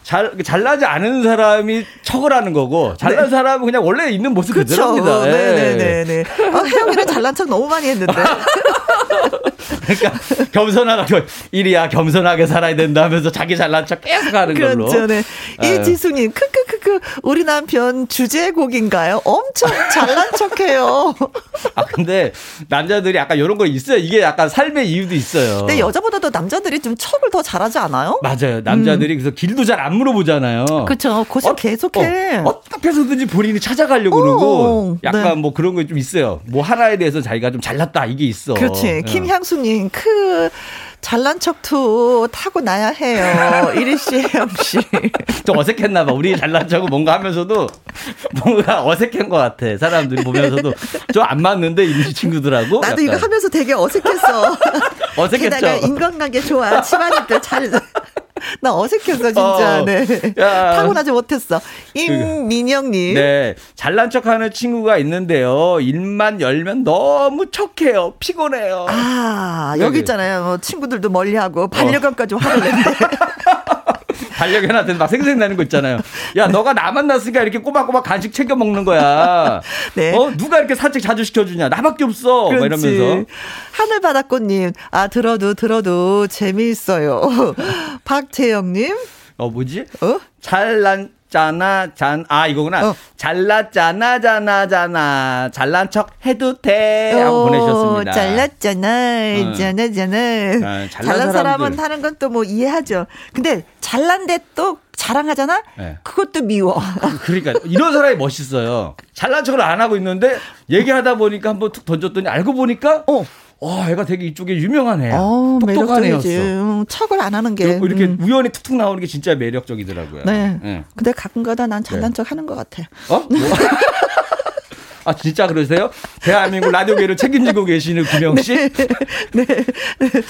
잘, 잘나지 않은 사람이 척을 하는 거고, 잘난 네. 사람은 그냥 원래 있는 모습 그대로입니다. 네네네. 네. 어, 혜영이는 잘난 척 너무 많이 했는데. 그러니까 겸손하게 이리야 겸손하게 살아야 된다 하면서 자기 잘난 척 계속 하는 걸로. 그렇죠. 네. 이지수님 크크크크 우리 남편 주제곡인가요? 엄청 잘난 척해요. 아 근데 남자들이 약간 이런 거 있어요. 이게 약간 삶의 이유도 있어요. 근데 여자보다도 남자들이 좀 척을 더 잘하지 않아요? 맞아요. 남자들이 음. 그래서 길도 잘 안 물어보잖아요. 그렇죠. 고집 어, 계속해. 어, 떻게 해서든지 본인이 찾아가려고 어, 그러고 약간 네. 뭐 그런 거좀 있어요. 뭐 하나에 대해서 자기가 좀 잘났다 이게 있어. 그렇지. 네. 김향수님 크 잘난 척도 타고 나야 해요. 이리 씨, 혜영 씨. 좀 어색했나 봐. 우리 잘난 척은 뭔가 하면서도 뭔가 어색한 것 같아. 사람들이 보면서도 좀 안 맞는데 이 친구들하고. 나도 약간. 이거 하면서 되게 어색했어. 어색했죠. 게다가 인간관계 좋아. 집안일들 잘. 나 어색했어 진짜. 어, 네. 야. 타고나지 못했어. 임민영님. 네. 잘난 척 하는 친구가 있는데요. 일만 열면 너무 척해요. 피곤해요. 아 여기 있잖아요. 뭐 친구들도 멀리 하고 반려견까지 어. 화를 낸대. 반려견한테 막 생생 나는 거 있잖아요. 야, 너가 나 만났으니까 이렇게 꼬박꼬박 간식 챙겨 먹는 거야. 네. 어, 누가 이렇게 산책 자주 시켜주냐? 나밖에 없어. 막 이러면서. 하늘바닷꽃님, 아, 들어도, 들어도 재미있어요. 박채영님. 어, 뭐지? 어? 잘난, 잖아 잔아 이거구나 어. 잘났잖아 잖아 잖아 잘난 척 해도 돼 하고 오, 보내셨습니다. 잘났잖아 어. 잖아 잖아 아, 잘난 사람은 하는 건 또 뭐 이해하죠. 근데 잘난데 또 자랑하잖아? 네. 그것도 미워. 그러니까 이런 사람이 멋있어요. 잘난 척을 안 하고 있는데 얘기하다 보니까 한번 툭 던졌더니 알고 보니까 어 와, 애가 되게 이쪽에 유명한 애야. 어, 똑똑한 애였어. 음, 척을 안 하는 게. 이렇게 음. 우연히 툭툭 나오는 게 진짜 매력적이더라고요. 네. 네. 근데 가끔가다 난 잘난 네. 척 하는 것 같아. 어? 뭐? 아, 진짜 그러세요? 대한민국 라디오계를 책임지고 계시는 김영 씨? 네. 네.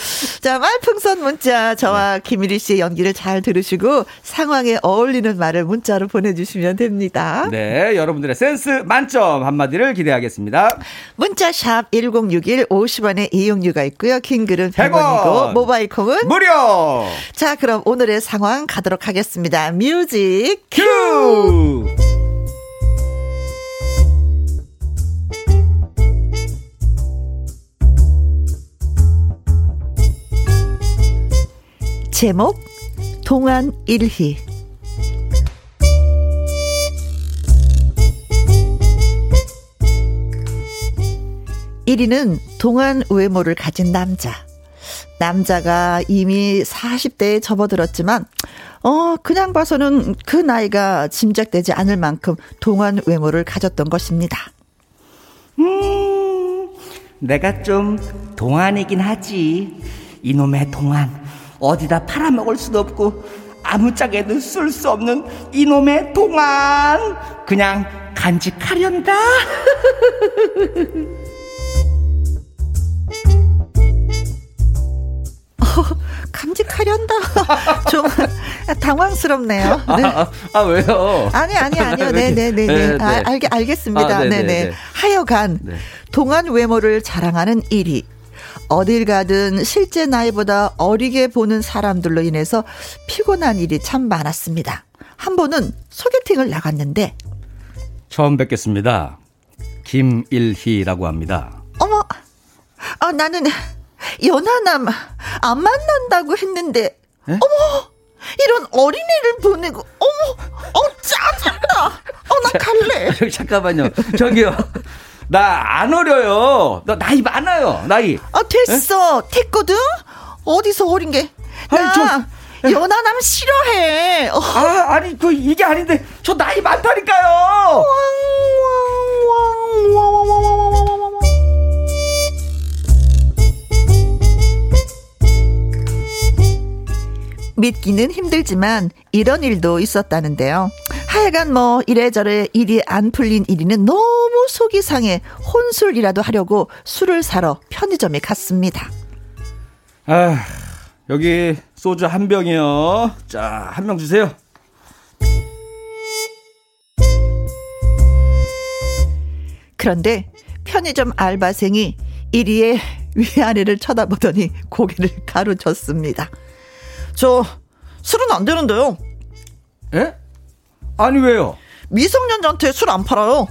자, 말풍선 문자. 저와 네. 김일희 씨의 연기를 잘 들으시고 상황에 어울리는 말을 문자로 보내주시면 됩니다. 네. 여러분들의 센스 만점 한마디를 기대하겠습니다. 문자 샵 1061 50원의 이용료가 있고요. 긴 글은 100원이고 모바일 콩은 무료! 자, 그럼 오늘의 상황 가도록 하겠습니다. 뮤직 큐! 제목 동안 일희 1위는 동안 외모를 가진 남자. 남자가 이미 40대에 접어들었지만, 어, 그냥 봐서는 그 나이가 짐작되지 않을 만큼 동안 외모를 가졌던 것입니다. 음, 내가 좀 동안이긴 하지. 이놈의 동안. 어디다 팔아먹을 수도 없고 아무짝에도 쓸 수 없는 이놈의 동안 그냥 간직하련다. 어, 간직하련다. 좀 당황스럽네요. 네. 아, 아, 아, 왜요? 아니, 아니, 아니요. 네네네. 네, 네, 네. 네. 아, 알게, 알겠습니다. 아, 네네. 하여간, 네. 동안 외모를 자랑하는 1위. 어딜 가든 실제 나이보다 어리게 보는 사람들로 인해서 피곤한 일이 참 많았습니다. 한 번은 소개팅을 나갔는데 처음 뵙겠습니다. 김일희라고 합니다. 어머, 아, 나는 연하남 안 만난다고 했는데 에? 어머 이런 어린애를 보내고 어머 어 짜증나 어 나 갈래 잠깐만요 저기요 나 안 어려요. 나 나이 많아요. 나이. 아 됐어. 에? 됐거든. 어디서 어린 게? 나 아니, 저, 예. 연하남 싫어해. 어. 아 아니 그 이게 아닌데 저 나이 많다니까요. 믿기는 힘들지만 이런 일도 있었다는데요. 하여간 뭐 이래저래 일이 안 풀린 일이는 너무 속이 상해 혼술이라도 하려고 술을 사러 편의점에 갔습니다. 아, 여기 소주 한 병이요. 자, 한 병 주세요. 그런데 편의점 알바생이 이리에 위아래를 쳐다보더니 고개를 가로쳤습니다. 저 술은 안 되는데요. 예? 아니 왜요? 미성년자한테 술 안 팔아요.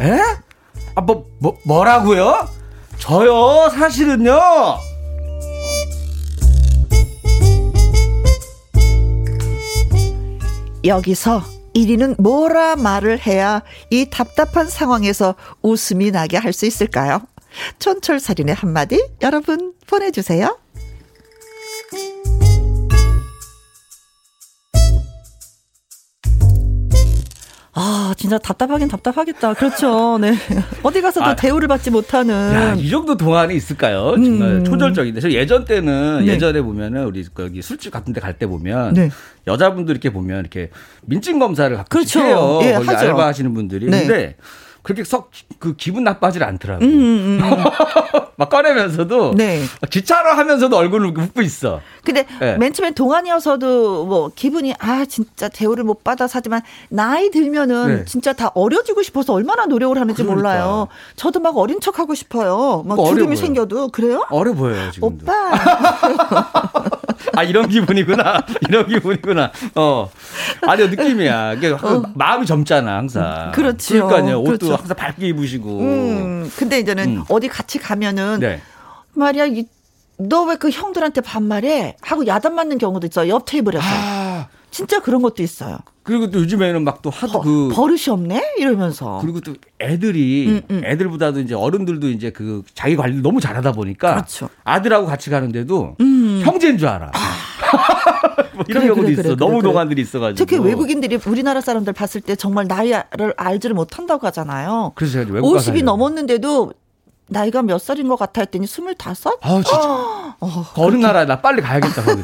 에? 아, 뭐, 뭐, 뭐라고요? 저요, 사실은요. 여기서 1위는 뭐라 말을 해야 이 답답한 상황에서 웃음이 나게 할 수 있을까요? 촌철살인의 한마디 여러분 보내주세요. 아, 진짜 답답하긴 답답하겠다. 그렇죠. 네. 어디 가서 도 아, 대우를 받지 못하는. 야, 이 정도 동안이 있을까요? 정말 음. 초절적인데. 저 예전 때는, 네. 예전에 보면은, 우리 여기 술집 같은 데 갈 때 보면, 네. 여자분들 이렇게 보면 이렇게 민증 검사를 가끔씩 그렇죠. 해요. 예, 거기 하죠. 알바하시는 분들이. 네. 근데 그렇게 썩그 기분 나빠질 않더라고. 음, 음. 음. 막 꺼내면서도 네. 기차로 하면서도 얼굴을 웃고 있어. 근데 네. 맨 처음에 동안이어서도 뭐 기분이 아 진짜 대우를 못 받아서 하지만 나이 들면은 네. 진짜 다 어려지고 싶어서 얼마나 노력을 하는지 그러니까. 몰라요. 저도 막 어린 척 하고 싶어요. 막 주름이 생겨도 그래요? 어려 보여요 지금. 오빠. 아 이런 기분이구나. 이런 기분이구나. 어. 아니 느낌이야. 이게 어. 마음이 젊잖아 항상. 그렇죠. 그러니까요. 옷도 그렇죠. 항상 밝게 입으시고. 음. 근데 이제는 음. 어디 같이 가면은 네. 말이야 이 너 왜 그 형들한테 반말해? 하고 야단 맞는 경우도 있어요. 옆 테이블에서. 아. 진짜 그런 것도 있어요. 그리고 또 요즘에는 막 또 하도 버, 그 버릇이 없네 이러면서. 그리고 또 애들이 음, 음. 애들보다도 이제 어른들도 이제 그 자기 관리를 너무 잘하다 보니까 그렇죠. 아들하고 같이 가는데도 음. 형제인 줄 알아. 아. 뭐 이런 그래, 경우도 그래, 있어. 그래, 너무 동안들이 있어가지고. 특히 외국인들이 우리나라 사람들 봤을 때 정말 나이를 알지를 못한다고 하잖아요. 그래서 외국 50이 넘었는데도 나이가 몇 살인 것 같아 했더니 스물다섯? 아 진짜. 어, 어느 나라에 나 빨리 가야겠다 거기.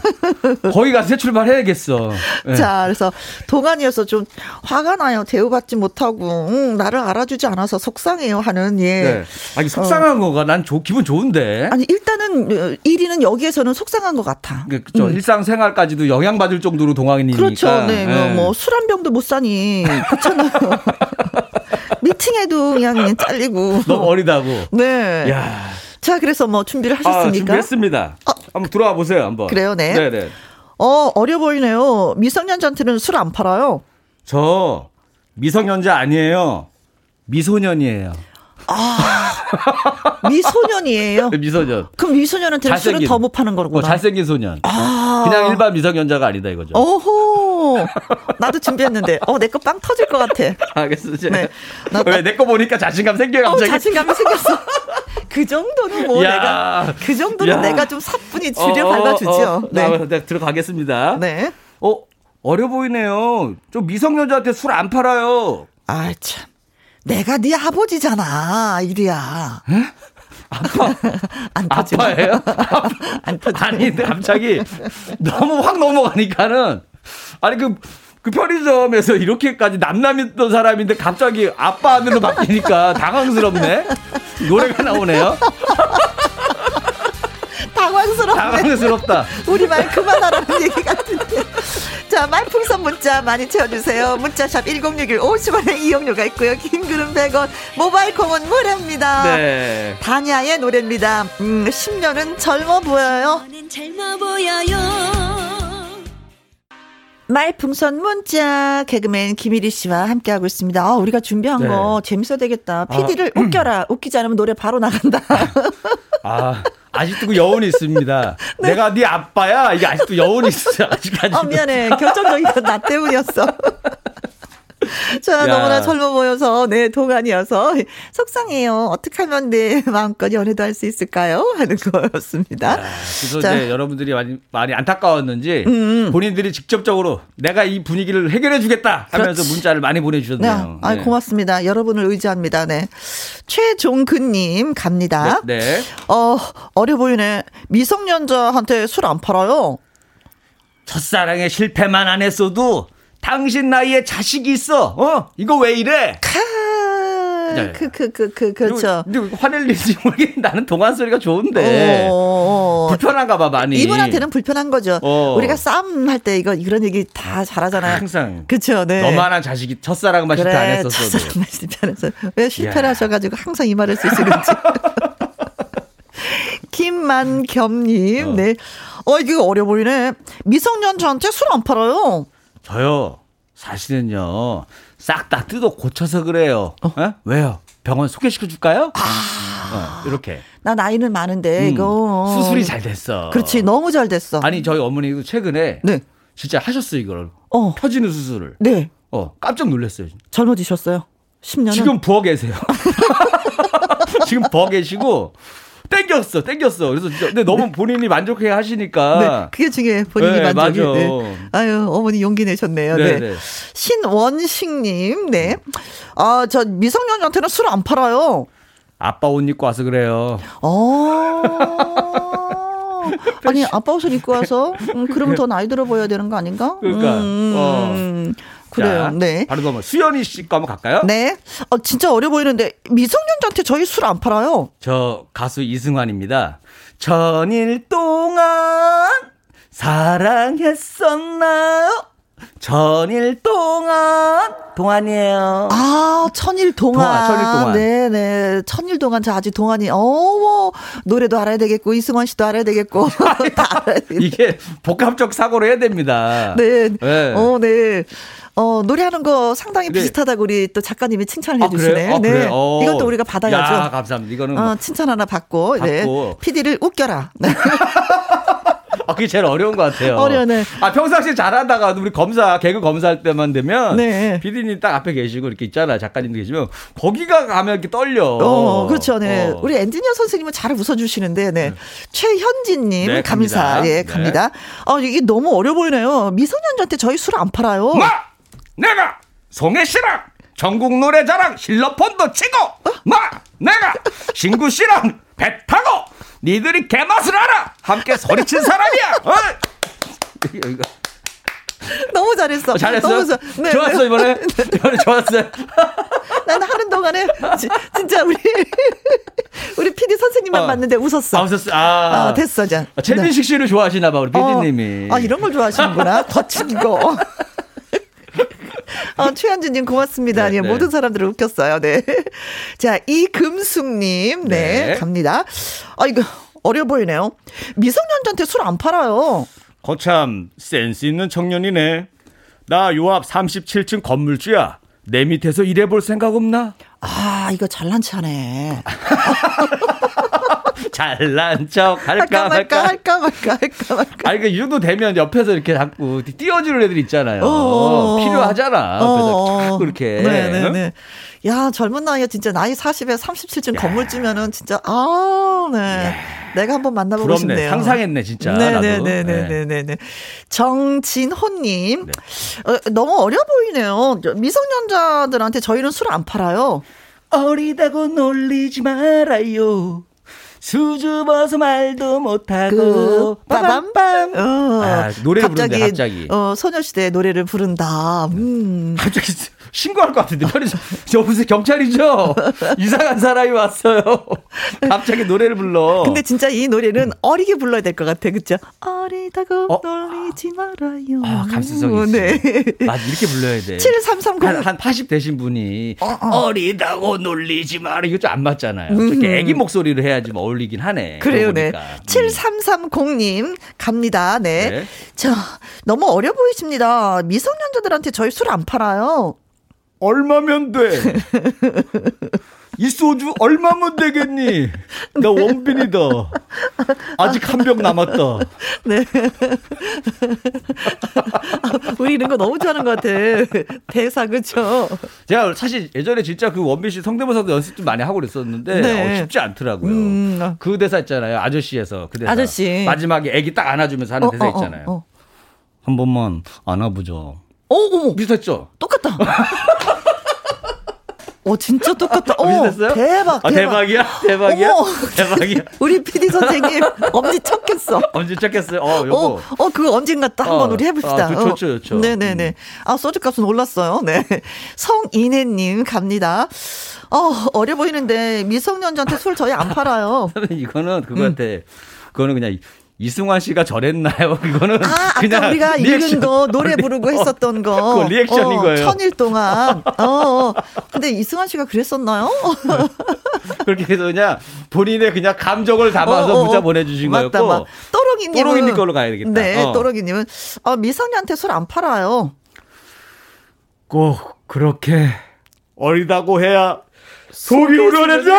거기 가서 새 출발해야겠어. 네. 자, 그래서 동안이어서 좀 화가 나요. 대우받지 못하고 응, 나를 알아주지 않아서 속상해요 하는 예. 네. 아니 속상한 어. 거가 난 조, 기분 좋은데. 아니 일단은 1위는 어, 여기에서는 속상한 것 같아. 그렇죠. 음. 일상생활까지도 영향받을 정도로 동안이니까. 그렇죠. 네. 네. 뭐술 한 병도 못 사니 그렇잖아요. 미팅에도 그냥 잘리고. 너무 어리다고. 네. 야. 자, 그래서 뭐 준비를 하셨습니까? 아, 준비했습니다. 어. 한번 들어와 보세요, 한번. 그래요, 네. 네네. 네. 어, 어려 보이네요. 미성년자한테는 술 안 팔아요. 저 미성년자 아니에요. 미소년이에요. 아, 미소년이에요? 네, 미소년. 그럼 미소년한테는 술을 더못 파는 거구나. 어, 잘생긴 소년. 아. 그냥 일반 미성년자가 아니다 이거죠. 오 호. 나도 준비했는데, 어, 내 거 빵 터질 것 같아. 알겠어. 네. 왜내 거 보니까 자신감 생겨요, 어, 갑자기? 어, 자신감이 생겼어. 그 정도는 뭐 야. 내가, 그 정도는 야. 내가 좀 사뿐히 줄여 어, 밟아주죠. 어, 네. 나, 네, 들어가겠습니다. 네. 어, 어려 보이네요. 좀 미성년자한테 술 안 팔아요. 아, 참. 내가 네 아버지잖아, 이리야. 아빠 안 아빠예요? 안 터지. 아니 갑자기 너무 확 넘어가니까는 아니 그. 그 편의점에서 이렇게까지 남남했던 사람인데 갑자기 아빠 하면로 바뀌니까 당황스럽네. 노래가 나오네요. 당황스럽다. 당황스럽다. 우리 말 그만하라는 얘기 같은데. 자, 말풍선 문자 많이 채워주세요. 문자샵 1061 50원의 이용료가 있고요. 긴글은 100원, 모바일 콩은 무료입니다. 네. 다냐의 노래입니다. 음, 10년은 젊어 보여요. 젊어 보여요. 말풍선 문자 개그맨 김일희 씨와 함께하고 있습니다. 아, 우리가 준비한 네. 거 재밌어 되겠다. PD를 아, 웃겨라. 웃기지 않으면 노래 바로 나간다. 아, 아직도 그 여운이 있습니다. 네. 내가 네 아빠야. 이게 아직도 여운이 있어. 아직까지. 아, 미안해. 결정적인 건 나 때문이었어. 자, 야. 너무나 젊어 보여서, 네, 동안이어서, 속상해요. 어떻게 하면 네, 마음껏 연애도 할 수 있을까요? 하는 거였습니다. 야, 그래서 자. 이제 여러분들이 많이, 많이 안타까웠는지, 음, 음. 본인들이 직접적으로 내가 이 분위기를 해결해 주겠다 하면서 그렇지. 문자를 많이 보내주셨네요. 네. 아, 네. 고맙습니다. 여러분을 의지합니다. 네. 최종근님 갑니다. 네, 네. 어, 어려 보이네. 미성년자한테 술 안 팔아요. 첫사랑에 실패만 안 했어도 당신 나이에 자식이 있어. 어? 이거 왜 이래? 네. 그, 그, 그, 그, 그렇죠. 근데 화낼리지 모르겠 나는 동안 소리가 좋은데. 어, 어, 어, 불편한가 봐, 많이. 이분한테는 불편한 거죠. 어. 우리가 싸움 할 때 이거, 이런 얘기 다 잘하잖아요. 항상. 그쵸, 네. 너만한 자식이 첫사랑만 그래, 실패 안 했었어. 첫사랑만 실패 안 했어. 왜 실패를 야. 하셔가지고 항상 이 말을 쓰시는지. 김만겸님, 어. 네. 어, 이거 어려 보이네. 미성년 저한테 술 안 팔아요. 저요. 사실은요. 싹 다 뜯어 고쳐서 그래요. 어? 어? 왜요? 병원 소개시켜 줄까요? 아. 어, 이렇게. 나 나이는 많은데 음, 이거 수술이 잘 됐어. 그렇지 너무 잘 됐어. 아니 저희 어머니도 최근에 네. 진짜 하셨어요 이걸. 어. 펴지는 수술을. 네. 어 깜짝 놀랐어요. 젊어지셨어요. 10년. 지금 부어 계세요. 지금 부어 계시고 땡겼어, 땡겼어. 그래서 진짜, 근데 너무 본인이 만족해 하시니까. 네, 그게 중에 본인이 네, 만족해. 네. 아유, 어머니 용기 내셨네요. 네. 네. 네. 신원식님, 네. 아, 저 미성년한테는 술 안 팔아요. 아빠 옷 입고 와서 그래요. 어. 아니 아빠 옷을 입고 와서 음, 그러면 더 나이 들어 보여야 되는 거 아닌가? 그러니까 음, 어. 그래요. 자, 네. 바로 넘어 수연이 씨거 한번 갈까요? 네. 어, 진짜 어려 보이는데 미성년자한테 저희 술 안 팔아요. 저 가수 이승환입니다. 천일 동안 사랑했었나요? 천일 동안 동안이에요. 아, 천일 동안. 동안 천일 동안. 네네. 천일 동안 저 아직 동안이, 어머, 노래도 알아야 되겠고, 이승원 씨도 알아야 되겠고. 다 알아야 이게 복합적 사고로 해야 됩니다. 네. 네. 어, 네. 어, 노래하는 거 상당히 네. 비슷하다고 우리 또 작가님이 칭찬을 아, 해주시네요. 아, 네. 어. 이것도 우리가 받아야죠. 야, 감사합니다. 이거는. 어, 칭찬 하나 받고, 네. 받고. 네. PD를 웃겨라. 네. 아, 그게 제일 어려운 것 같아요. 어려네. 아, 평상시에 잘하다가 우리 검사, 개그 검사할 때만 되면. 네. PD님 딱 앞에 계시고 이렇게 있잖아요. 작가님도 계시면. 거기가 가면 이렇게 떨려. 어, 그렇죠. 네. 어. 우리 엔지니어 선생님은 잘 웃어주시는데, 네. 네. 최현진님, 네, 감사. 예, 갑니다. 네. 아, 이게 너무 어려 보이네요. 미성년자한테 저희 술 안 팔아요. 마! 내가 송혜 씨랑 전국 노래자랑 실로폰도 치고 어? 마! 내가 신구 씨랑 배 타고 니들이 개맛을 알아! 함께 소리친 사람이야! 어? 너무 잘했어. 어, 잘했어요? 너무 네, 좋았어, 네. 이번에? 이번에 좋았어요. 나는 하는 동안에 지, 진짜 우리 우리 PD 선생님만 어. 봤는데 웃었어. 아, 웃었어. 아, 아 됐어, 자. 아, 최민식 씨를 좋아하시나 봐, 우리 PD님이. 어. 아, 이런 걸 좋아하시는구나. 거친 거. 어, 최현주님 고맙습니다. 네, 예, 네. 모든 사람들을 웃겼어요. 네. 자, 이금숙님. 네, 네. 갑니다. 아, 이거 어려 보이네요. 미성년자한테 술 안 팔아요. 거참, 센스 있는 청년이네. 나 요 앞 37층 건물주야. 내 밑에서 일해볼 생각 없나? 아, 이거 잘난 체하네. 잘난 척 할까, 말까, 할까 말까 할까 말까. 아니 그이 정도 되면 옆에서 이렇게 자꾸 띄워주는 애들 있잖아요. 어, 필요하잖아. 그래서 그렇게. 네네네. 네. 야 젊은 나이에 진짜 나이 40에 37층 건물 주면은 진짜 아 네. 야. 내가 한번 만나보고 부럽네. 싶네요. 상상했네 진짜. 네네네네네네. 네. 네. 정진호님 네. 어, 너무 어려 보이네요. 미성년자들한테 저희는 술 안 팔아요. 어리다고 놀리지 말아요. 수줍어서 말도 못하고 그, 빠밤빰. 어, 아, 노래를 갑자기, 부른대 갑자기. 어, 소녀시대 노래를 부른다. 음. 갑자기 신고할 것 같은데. 편의점. 여보세요 경찰이죠? 이상한 사람이 왔어요. 갑자기 노래를 불러. 근데 진짜 이 노래는 어리게 불러야 될 것 같아. 그쵸? 어리다고 어? 놀리지 말아요. 아 감수성 있어 네. 맞아 이렇게 불러야 돼. 7330. 한, 한 80 되신 분이 어, 리다고 놀리지 마라. 이거 좀 안 맞잖아요. 음. 애기 목소리를 해야지 뭐 어울리긴 하네. 그래요 네. 7330님 갑니다. 네. 네. 자 너무 어려 보이십니다. 미성년자들한테 저희 술 안 팔아요 얼마면 돼? 이 소주 얼마면 되겠니? 나 원빈이다. 아직 한 병 남았다. 네. 우리 이런 거 너무 좋아하는 것 같아. 대사, 그쵸? 제가 사실 예전에 진짜 그 원빈 씨 성대모사도 연습 좀 많이 하고 그랬었는데 네. 어, 쉽지 않더라고요. 음. 그 대사 있잖아요. 아저씨에서. 그 대사. 아저씨. 마지막에 애기 딱 안아주면서 하는 어, 대사 어, 어, 있잖아요. 어, 한 번만 안아보죠. 오, 오, 비슷했죠? 똑같다. 어, 진짜 똑같다. 어, 비슷했어요? 대박, 대박. 아, 대박이야? 대박이야? 어머. 대박이야? 우리 PD 선생님, 엄지 쳤겠어. 엄지 쳤겠어요? 어, 요거. 어, 어, 그거 언젠가 또 한번 어, 우리 해봅시다. 아, 좋죠, 좋죠. 음. 네네네. 아, 소주값은 올랐어요. 네. 성인혜님 갑니다. 어, 어려 보이는데 미성년자한테 술 저희 안 팔아요. 이거는 그거 같아. 그거는 그냥 이승환 씨가 저랬나요? 이거는 아, 그냥 아까 우리가 리액션. 읽은 거, 노래 어, 부르고 리- 했었던 거. 그거 reaction인 어, 거예요. 천일 동안. 어, 어. 근데 이승환 씨가 그랬었나요? 그렇게 해서 그냥 본인의 그냥 감정을 담아서 어, 어, 문자 어. 보내주신 맞다, 거였고. 맞- 또롱이님은. 또롱이님 걸로 가야 되겠다. 네, 어. 또롱이님은. 어, 미성년한테 술 안 팔아요. 꼭 그렇게 어리다고 해야 속이 우려내죠?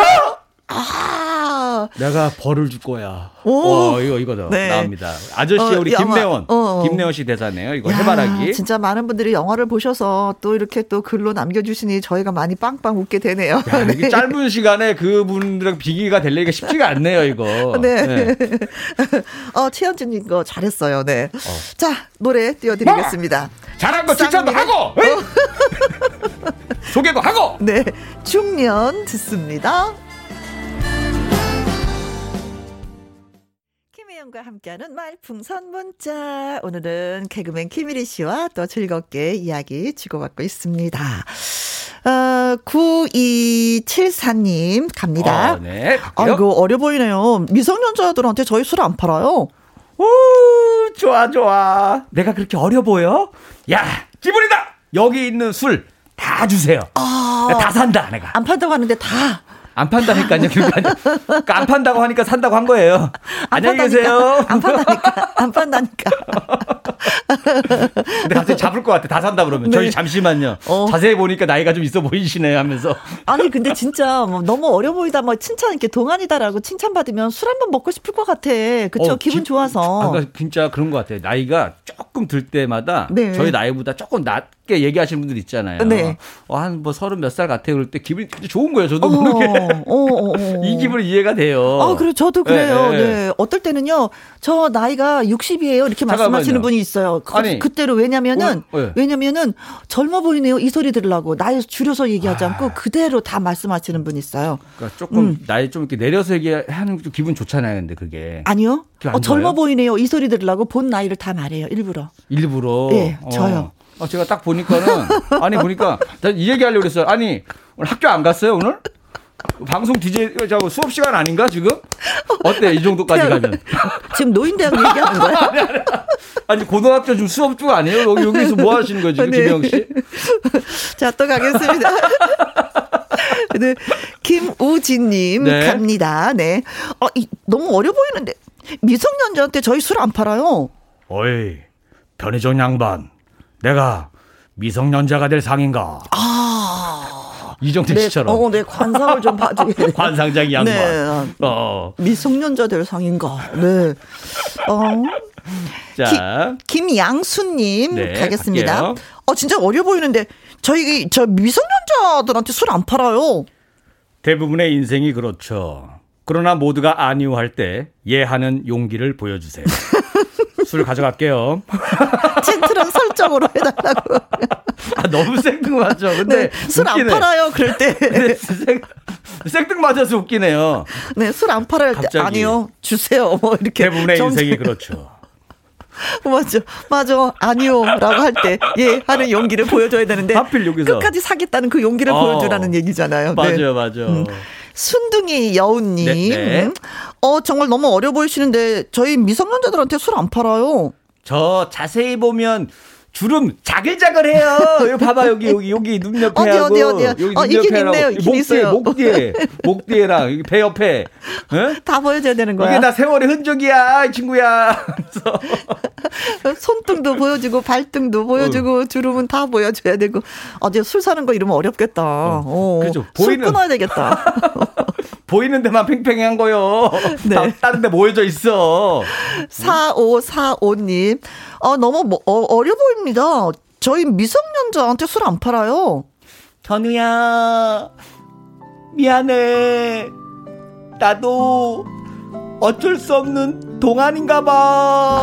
아, 내가 벌을 줄 거야. 오. 어, 이거, 이거다. 네. 나옵니다. 아저씨, 어, 우리 영화. 김래원. 어, 어. 김래원 씨 대사네요. 이거 야, 해바라기. 진짜 많은 분들이 영화를 보셔서 또 이렇게 또 글로 남겨 주시니 저희가 많이 빵빵 웃게 되네요. 야, 이게 짧은 시간에 그분들랑 비기가 되려니까 쉽지가 않네요, 이거. 네. 어, 최현진 님 거 잘했어요. 네. 자, 노래 띄워 드리겠습니다. 잘한 거 칭찬도. 하고! 에이! 소개도 하고! 네. 중년 듣습니다. 김혜영과 함께하는 말풍선 문자. 오늘은 개그맨 김일희 씨와 또 즐겁게 이야기 주고받고 있습니다. 어, 9274님 갑니다. 어, 네. 아이고, 어려 보이네요. 미성년자들한테 저희 술 안 팔아요. 오, 좋아, 좋아. 내가 그렇게 어려 보여? 야, 기분이다! 여기 있는 술 다 주세요. 아. 다 산다, 내가. 안 판다고 하는데 다. 안 판다니까요. 그러니까 그러니까 안 판다고 하니까 산다고 한 거예요. 안 안녕히. 계세요. 안 판다니까. 안 판다니까. 근데 갑자기 잡을 것 같아. 다 산다 그러면. 네. 저희 잠시만요. 어. 자세히 보니까 나이가 좀 있어 보이시네 하면서. 아니 근데 진짜 뭐 너무 어려 보이다 뭐 칭찬 이렇게 동안이다라고 칭찬 받으면 술 한 번 먹고 싶을 것 같아. 그쵸? 어, 기분 기- 좋아서. 아, 그러니까 진짜 그런 것 같아요. 나이가 조금 들 때마다 네. 저희 나이보다 조금 낮게 얘기하시는 분들 있잖아요. 네. 어, 한뭐 서른 몇 살 같아요. 그럴 때 기분이 좋은 거예요. 저도 어, 모르게. 어, 어, 어. 이 기분이 이해가 돼요. 아, 그래, 저도 그래요. 네, 네, 네. 어떨 때는요, 저 나이가 60이에요. 이렇게 잠깐만요. 말씀하시는 분이 있어요. 그, 아니, 그때로 왜냐면은, 어, 네. 왜냐면은 젊어 보이네요. 이 소리 들으려고. 나이 줄여서 얘기하지 않고 그대로 다 말씀하시는 분 있어요. 그러니까 조금 음. 나이 좀 이렇게 내려서 얘기하는 게좀 기분 좋잖아요. 근데 그게 아니요. 어, 젊어? 보이네요. 이 소리 들으려고 본 나이를 다 말해요. 일부러. 일부러. 예, 저요. 어, 제가 딱 보니까는 아니 보니까 나이 얘기하려고 그랬어요. 아니 오늘 학교 안 갔어요 오늘? 방송 DJ 저 수업 시간 아닌가 지금? 어때 이 정도까지 가면? 지금 노인대학 얘기하는 거야? 아니 고등학교 좀 수업 중 아니에요? 여기 여기서 뭐 하시는 거예요 지금 네. 김영 씨? 자, 또 가겠습니다. 네, 김우진님 네. 갑니다. 네. 어, 이, 너무 어려 보이는데 미성년자한테 저희 술 안 팔아요. 어이 변희정 양반, 내가 미성년자가 될 상인가? 아, 이정택 네, 씨처럼 어, 네 관상을 좀 봐주게 돼요. 관상장이 양반. 네. 어, 미성년자 될 상인가. 네. 어, 자. 김양수님 네, 가겠습니다. 갈게요. 어, 진짜 어려 보이는데 저희 저 미성년자들한테 술 안 팔아요. 대부분의 인생이 그렇죠. 그러나 모두가 아니오 할 때 예하는 용기를 보여주세요. 술 가져갈게요. 젠틀한 설정으로 해달라고. 아, 너무 생뚱맞죠. 근데 네, 술안 웃기네. 팔아요. 그럴 때. 근데 생, 생뚱 맞아서 웃기네요. 네, 술 안 팔아요. 때. 아니요. 주세요. 뭐 이렇게. 대부분의 정- 인생이 그렇죠. 맞아. 맞아. 아니요라고 할 때 예 하는 용기를 보여줘야 되는데 하필 여기서. 끝까지 사겠다는 그 용기를 어. 보여주라는 얘기잖아요. 네. 맞아요, 맞아요. 순둥이 여우님. 네, 네. 어, 정말 너무 어려 보이시는데 저희 미성년자들한테 술 안 팔아요. 저 자세히 보면 주름 자글자글해요. 여기 봐봐 여기 여기 여기 눈 옆에 어디, 하고 어디, 어디요? 여기 어, 눈 옆에 있네요. 목 있긴 뒤에 있어요. 목 뒤에 목 뒤에랑 여기 배 옆에. 응? 다 보여줘야 되는 거야. 이게 다 세월의 흔적이야, 이 친구야. 손등도 보여주고 발등도 보여주고 주름은 다 보여줘야 되고 어제 술 사는 거 이러면 어렵겠다. 어. 그죠. 술 보이는- 끊어야 되겠다. 보이는 데만 팽팽한 거요. 네. 다 다른 데 모여져 있어. 4545님. 어, 너무 뭐, 어, 어려 보입니다. 저희 미성년자한테 술 안 팔아요. 전우야, 미안해. 나도 어쩔 수 없는 동안인가 봐.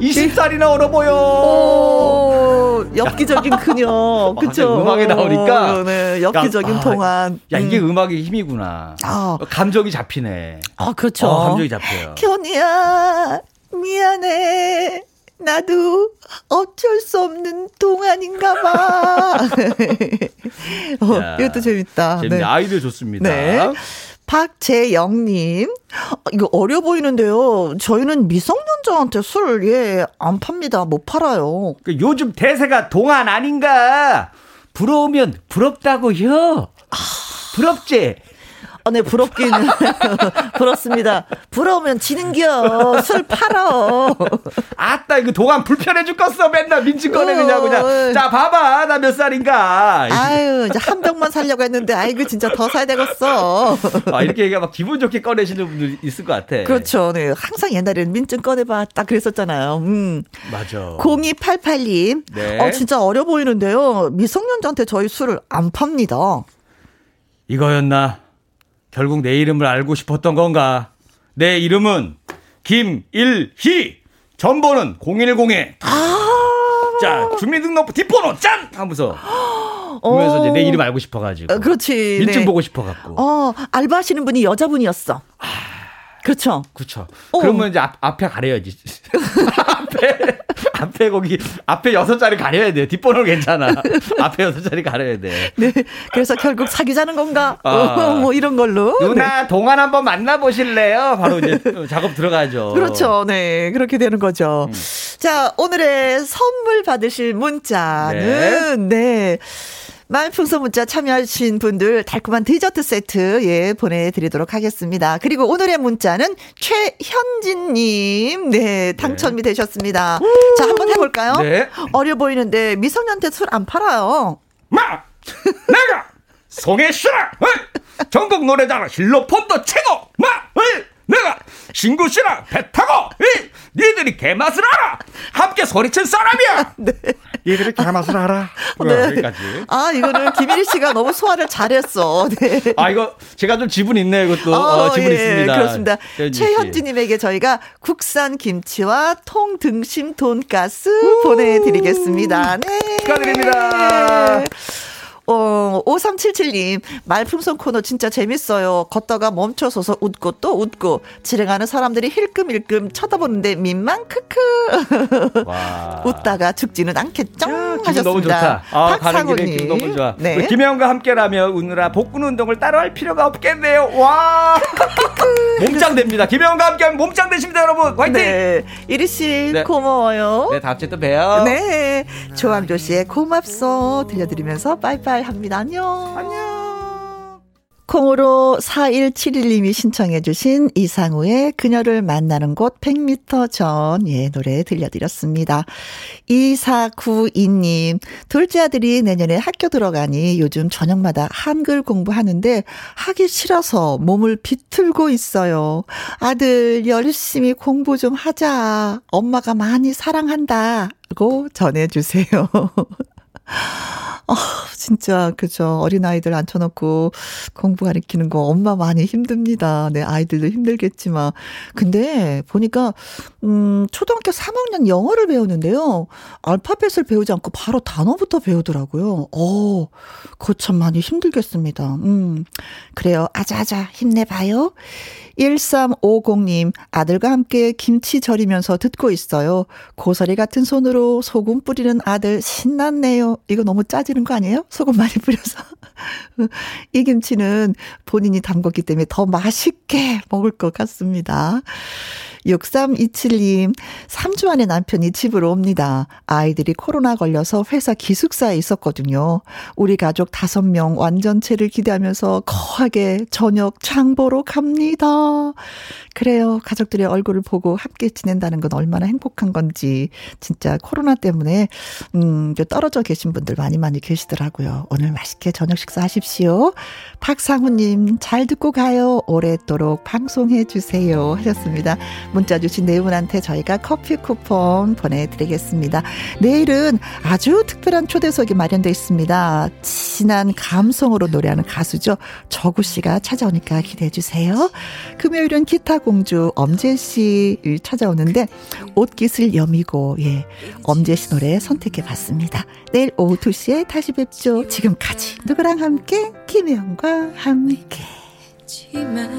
20살이나 어려 보여. 오, 어, 엽기적인 그녀. 그쵸? 아, 음악에 나오니까. 어, 네, 엽기적인 야, 동안. 야, 이게 음. 악의 힘이구나. 아. 감정이 잡히네. 아, 그렇죠. 어, 감정이 잡혀요. 견이야, 미안해. 나도 어쩔 수 없는 동안인가 봐. 어, 야, 이것도 재밌다. 재밌네. 네. 아이디어 좋습니다. 네. 박재영님, 어, 이거 어려 보이는데요. 저희는 미성년자한테 술, 예, 안 팝니다. 못 팔아요. 그 요즘 대세가 동안 아닌가? 부러우면 부럽다고요. 아. 부럽지? 아, 네, 부럽기는. 부럽습니다. 부러우면 지는겨. 술 팔어. 아따, 이거 동안 불편해 죽겠어. 맨날 민지 꺼내 그냥, 그냥. 어. 자, 봐봐. 나 몇 살인가. 아유, 이제 한 병만 살려고 했는데, 아이고, 진짜 더 사야 되겠어. 아, 이렇게 얘기가 막 기분 좋게 꺼내시는 분들 있을 것 같아. 그렇죠. 네. 항상 옛날에는 민증 꺼내봐. 딱 그랬었잖아요. 음. 맞아. 0288님. 네. 어, 진짜 어려 보이는데요. 미성년자한테 저희 술을 안 팝니다. 이거였나? 결국 내 이름을 알고 싶었던 건가? 내 이름은 김일희. 전번은 010에. 아~ 자, 주민등록부 뒷번호 짠! 하면서. 그러면서 이제 내 이름 알고 싶어가지고. 어, 그렇지. 민증 네. 보고 싶어갖고. 어, 알바하시는 분이 여자분이었어. 아, 그렇죠. 그렇죠. 그러면 이제 앞, 앞에 가려야지. 앞에, 앞에 거기, 앞에 여섯 자리 가려야 돼요. 뒷번호 괜찮아. 앞에 여섯 자리 가려야 돼. 네. 그래서 결국 사귀자는 건가? 아. 어, 뭐 이런 걸로. 누나, 네. 동안 한번 만나 보실래요? 바로 이제 작업 들어가죠. 그렇죠. 네. 그렇게 되는 거죠. 음. 자, 오늘의 선물 받으실 문자는, 네. 네. 말풍선 문자 참여하신 분들 달콤한 디저트 세트 예 보내드리도록 하겠습니다. 그리고 오늘의 문자는 최현진님 네 당첨이 네. 되셨습니다. 자 한번 해볼까요? 네. 어려 보이는데 미성년한테 술 안 팔아요. 마 내가 송혜씨랑 전국 노래자랑 힐로폰도 최고 마 내가 신구 씨랑 배 타고 이, 니들이 개맛을 알아. 함께 소리친 사람이야. 네. 니들이 개맛을 알아? 네. 여기까지. 아 이거는 김일희 씨가 너무 소화를 잘했어. 네. 아 이거 제가 좀 지분 있네요 이것도. 어, 어, 지분 예, 있습니다. 그렇습니다. 최현지님에게 저희가 국산 김치와 통등심 돈가스 보내드리겠습니다. 네. 축하드립니다 어, 5377님, 말풍선 코너 진짜 재밌어요. 걷다가 멈춰서서 웃고 또 웃고, 지나가는 사람들이 힐끔힐끔 쳐다보는데 민망, 크크. 웃다가 죽지는 않겠죠? 야, 하셨습니다. 너무 좋다. 아, 박상우님. 너무 좋아. 네. 김혜영과 함께라면 웃느라 복근 운동을 따로 할 필요가 없겠네요. 와. 몸짱 됩니다. 김혜영과 함께하면 몸짱 되십니다, 여러분. 화이팅! 네. 이리씨, 네. 고마워요. 네, 다음 주에 또 봬요. 네. 조항조 씨의 고맙소 들려드리면서 빠이빠이. 합니다. 안녕. 안녕. 콩으로 4171님이 신청해주신 이상우의 그녀를 만나는 곳 100m 전, 예, 노래 들려드렸습니다. 2492님, 둘째 아들이 내년에 학교 들어가니 요즘 저녁마다 한글 공부하는데 하기 싫어서 몸을 비틀고 있어요. 아들, 열심히 공부 좀 하자. 엄마가 많이 사랑한다. 고 전해주세요. 아, 진짜, 그죠. 어린아이들 앉혀놓고 공부 가르치는 거 엄마 많이 힘듭니다. 네, 아이들도 힘들겠지만. 근데 보니까, 음, 초등학교 3학년 영어를 배우는데요. 알파벳을 배우지 않고 바로 단어부터 배우더라고요. 어, 그거 참 많이 힘들겠습니다. 음, 그래요. 아자아자 힘내봐요. 1350님, 아들과 함께 김치 절이면서 듣고 있어요. 고사리 같은 손으로 소금 뿌리는 아들 신났네요. 이거 너무 짜지는 거 아니에요? 소금 많이 뿌려서. 이 김치는 본인이 담궜기 때문에 더 맛있게 먹을 것 같습니다. 6327님, 3주 안에 남편이 집으로 옵니다. 아이들이 코로나 걸려서 회사 기숙사에 있었거든요. 우리 가족 5명 완전체를 기대하면서 거하게 저녁 장보러 갑니다. 그래요. 가족들의 얼굴을 보고 함께 지낸다는 건 얼마나 행복한 건지. 진짜 코로나 때문에, 음, 떨어져 계신 분들 많이 많이 계시더라고요. 오늘 맛있게 저녁 식사 하십시오. 박상우님, 잘 듣고 가요. 오랫도록 방송해 주세요. 하셨습니다. 문자 주신 네 분한테 저희가 커피 쿠폰 보내드리겠습니다. 내일은 아주 특별한 초대석이 마련되어 있습니다. 진한 감성으로 노래하는 가수죠. 저구 씨가 찾아오니까 기대해 주세요. 금요일은 기타 공주 엄재 씨 찾아오는데 옷깃을 여미고 예 엄재 씨 노래 선택해 봤습니다. 내일 오후 2시에 다시 뵙죠. 지금까지 누구랑 함께 김혜영과 함께. 지만